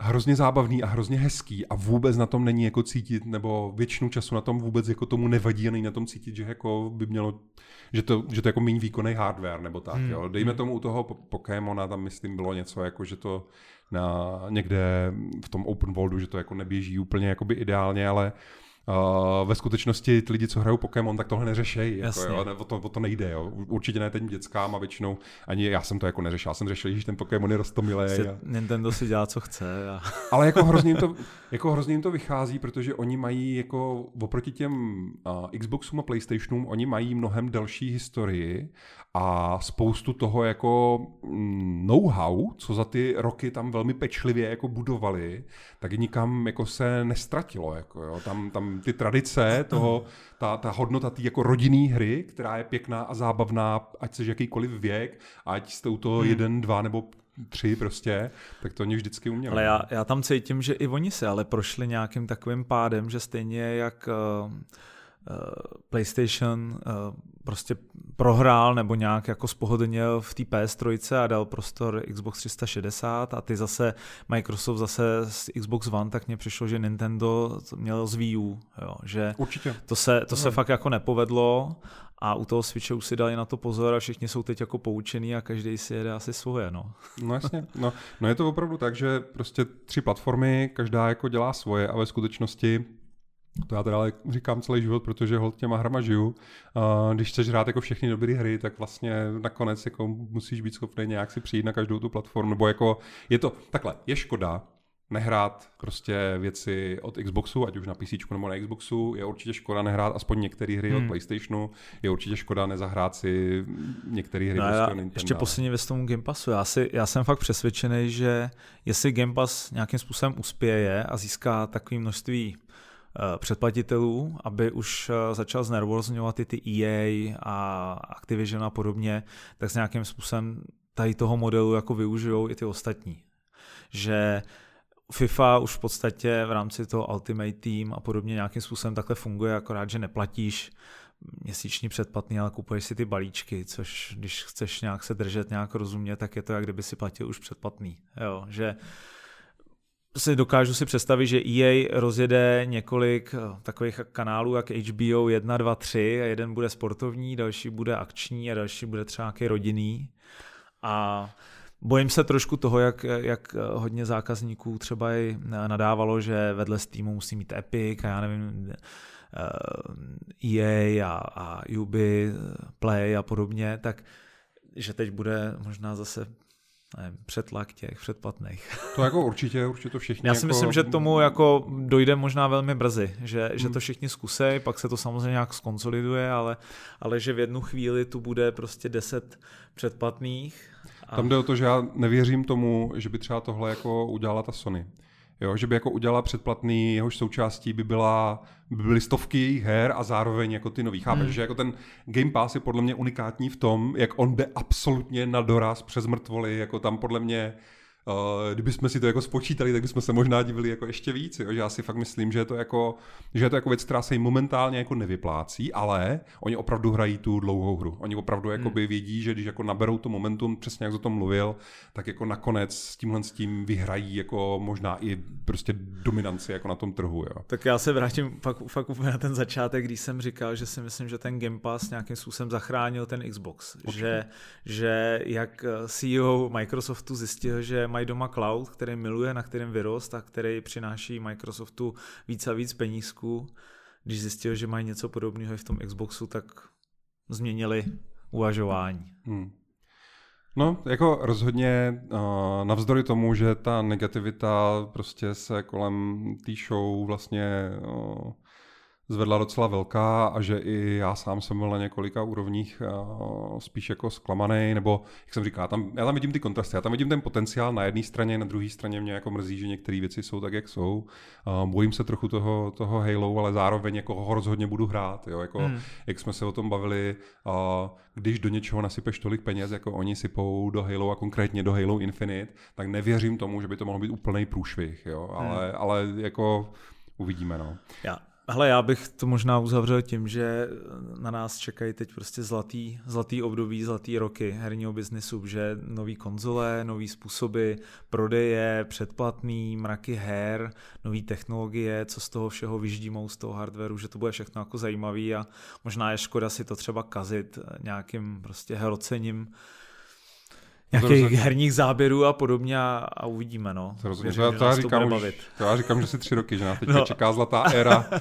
hrozně zábavný a hrozně hezký a vůbec na tom není jako cítit, nebo většinu času na tom vůbec jako tomu nevadí a není na tom cítit, že jako by mělo, že to, že to jako méně výkonný hardware nebo tak, hmm. jo. Dejme hmm. tomu u toho Pokémona, tam myslím bylo něco jako, že to na někde v tom open worldu, že to jako neběží úplně jakoby ideálně, ale uh, Uh, ve skutečnosti ty lidi, co hrajou Pokémon, tak tohle neřešejí. Jako, jo, o, to, o to nejde. Jo. Určitě ne tím dětskám a většinou ani já jsem to jako neřešil. Já jsem řešil, že ten Pokémon je rostomilý. Prostě a... Nintendo si dělá, co chce. A... Ale jako hrozně, jim to, jako hrozně jim to vychází, protože oni mají jako oproti těm uh, Xboxům a PlayStationům, oni mají mnohem delší historii a spoustu toho jako mm, know-how, co za ty roky tam velmi pečlivě jako budovali, tak nikam jako se nestratilo. Jako, jo. Tam, tam ty tradice, toho, ta, ta hodnota té jako rodinný hry, která je pěkná a zábavná, ať se jakýkoliv věk, ať jste u toho hmm. jeden, dva nebo tři prostě, tak to oni vždycky uměli. Ale já, já tam cítím, že i oni se ale prošli nějakým takovým pádem, že stejně jak uh, PlayStation uh, prostě prohrál nebo nějak jako spohodlnil v té PS3 a dal prostor Xbox 360 a ty zase Microsoft zase z Xbox One, tak mně přišlo, že Nintendo měl z Wii U, jo, že Určitě. to se, to se no. fakt jako nepovedlo a u toho Switche už si dali na to pozor a všichni jsou teď jako poučený a každý si jede asi svoje, no. No jasně, no, no je to opravdu tak, že prostě tři platformy, každá jako dělá svoje a ve skutečnosti to já teda říkám celý život, protože hod těma hrama žiju. A když chceš hrát jako všechny dobré hry, tak vlastně nakonec jako musíš být schopný nějak si přijít na každou tu platformu. Nebo jako je to takhle, je škoda, nehrát prostě věci od Xboxu, ať už na PC nebo na Xboxu, je určitě škoda nehrát aspoň některé hry hmm. od PlayStationu, je určitě škoda nezahrát si některé hry no prostě Nintendo. Ještě poslední věc tomu Game Passu. Já, si, já jsem fakt přesvědčený, že jestli Game Pass nějakým způsobem uspěje a získá takové množství předplatitelů, aby už eh, začal znervozňovat i ty EA a Activision a podobně, tak s nějakým způsobem tady toho modelu jako využijou i ty ostatní. Že FIFA už v podstatě v rámci toho Ultimate Team a podobně nějakým způsobem takhle funguje, akorát, že neplatíš měsíční předplatný, ale kupuješ si ty balíčky, což když chceš nějak se držet nějak rozumně, tak je to, jak kdyby si platil už předplatný. Jo, že si dokážu si představit, že EA rozjede několik eh, takových kanálů, jak HBO 1, 2, 3 a jeden bude sportovní, další bude akční a další bude třeba nějaký rodinný. A bojím se trošku toho, jak, jak hodně zákazníků třeba i nadávalo, že vedle Steamu musí mít Epic a já nevím, EA a, a Ubi, Play a podobně, tak že teď bude možná zase nevím, přetlak těch předplatných. To jako určitě, určitě to všichni. Já si jako... myslím, že tomu jako dojde možná velmi brzy, že, hmm. že to všichni zkusej, pak se to samozřejmě nějak skonsoliduje, ale, ale že v jednu chvíli tu bude prostě 10 předplatných. A... Tam jde o to, že já nevěřím tomu, že by třeba tohle jako udělala ta Sony. Jo, že by jako udělala předplatný, jehož součástí by, byla, by byly stovky her a zároveň jako ty nový. Chápeš, hmm. že jako ten Game Pass je podle mě unikátní v tom, jak on jde absolutně na doraz přes mrtvoly, jako tam podle mě Uh, kdybychom si to jako spočítali, tak bychom se možná divili jako ještě víc. Jo? Že já si fakt myslím, že je to jako, že je to jako věc, která se jim momentálně jako nevyplácí, ale oni opravdu hrají tu dlouhou hru. Oni opravdu jako by hmm. vědí, že když jako naberou to momentum, přesně jak o tom mluvil, tak jako nakonec s tímhle s tím vyhrají jako možná i prostě dominanci jako na tom trhu. Jo? Tak já se vrátím fakt, fakt úplně na ten začátek, když jsem říkal, že si myslím, že ten Game Pass nějakým způsobem zachránil ten Xbox. Že, že jak CEO Microsoftu zjistil, že mají doma cloud, který miluje, na kterém vyrost a který přináší Microsoftu víc a víc penízků. Když zjistil, že mají něco podobného i v tom Xboxu, tak změnili uvažování. Hmm. No, jako rozhodně uh, navzdory tomu, že ta negativita prostě se kolem té show vlastně uh, zvedla docela velká a že i já sám jsem byl na několika úrovních uh, spíš jako zklamaný, nebo jak jsem říkal, tam, já tam vidím ty kontrasty, já tam vidím ten potenciál na jedné straně, na druhé straně mě jako mrzí, že některé věci jsou tak, jak jsou. Uh, bojím se trochu toho, toho Halo, ale zároveň jako ho rozhodně budu hrát, jo, jako, hmm. jak jsme se o tom bavili, uh, když do něčeho nasypeš tolik peněz, jako oni sypou do Halo a konkrétně do Halo Infinite, tak nevěřím tomu, že by to mohlo být úplný průšvih, jo, ale, hmm. ale jako uvidíme, no. Já, Hele, já bych to možná uzavřel tím, že na nás čekají teď prostě zlatý, zlatý období, zlatý roky herního biznisu, že nový konzole, nový způsoby prodeje, předplatný, mraky her, nové technologie, co z toho všeho vyždímou z toho hardwareu, že to bude všechno jako zajímavý a možná je škoda si to třeba kazit nějakým prostě herocením nějakých Dobře. herních záběrů a podobně a, a uvidíme, no. Věřím, to, já, to, já říkám už, to já říkám, že si tři roky, že nás teď no. čeká zlatá éra uh,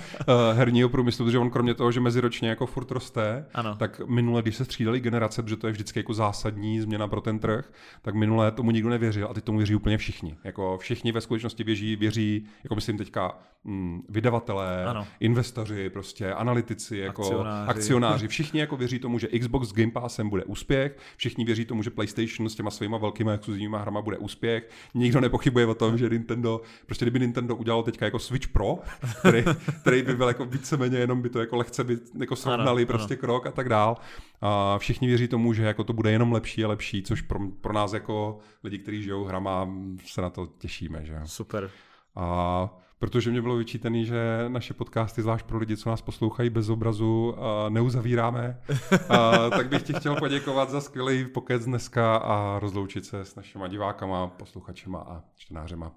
herního průmyslu, protože on kromě toho, že meziročně jako furt roste, ano. tak minule, když se střídali generace, protože to je vždycky jako zásadní změna pro ten trh, tak minule tomu nikdo nevěřil a teď tomu věří úplně všichni. Jako všichni ve skutečnosti věří, věří, jako myslím teďka mm, vydavatelé, ano. investoři, prostě analytici, jako akcionáři. akcionáři, všichni jako věří tomu, že Xbox s Game Passem bude úspěch, všichni věří tomu, že PlayStation s těma svýma velkýma exkluzivníma hrama bude úspěch. Nikdo nepochybuje o tom, že Nintendo, prostě kdyby Nintendo udělal teďka jako Switch Pro, který, který by byl jako víceméně jenom by to jako lehce by jako srovnali ano, prostě ano. krok a tak dál. A všichni věří tomu, že jako to bude jenom lepší a lepší, což pro, pro nás jako lidi, kteří žijou hrama, se na to těšíme. Že? Super. A protože mě bylo vyčítané, že naše podcasty, zvlášť pro lidi, co nás poslouchají bez obrazu, neuzavíráme, a, tak bych ti chtěl poděkovat za skvělý pokec dneska a rozloučit se s našimi divákama, posluchačema a čtenářema.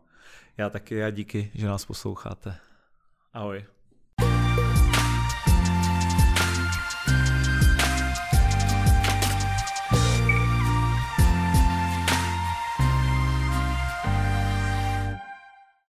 Já taky a díky, že nás posloucháte. Ahoj.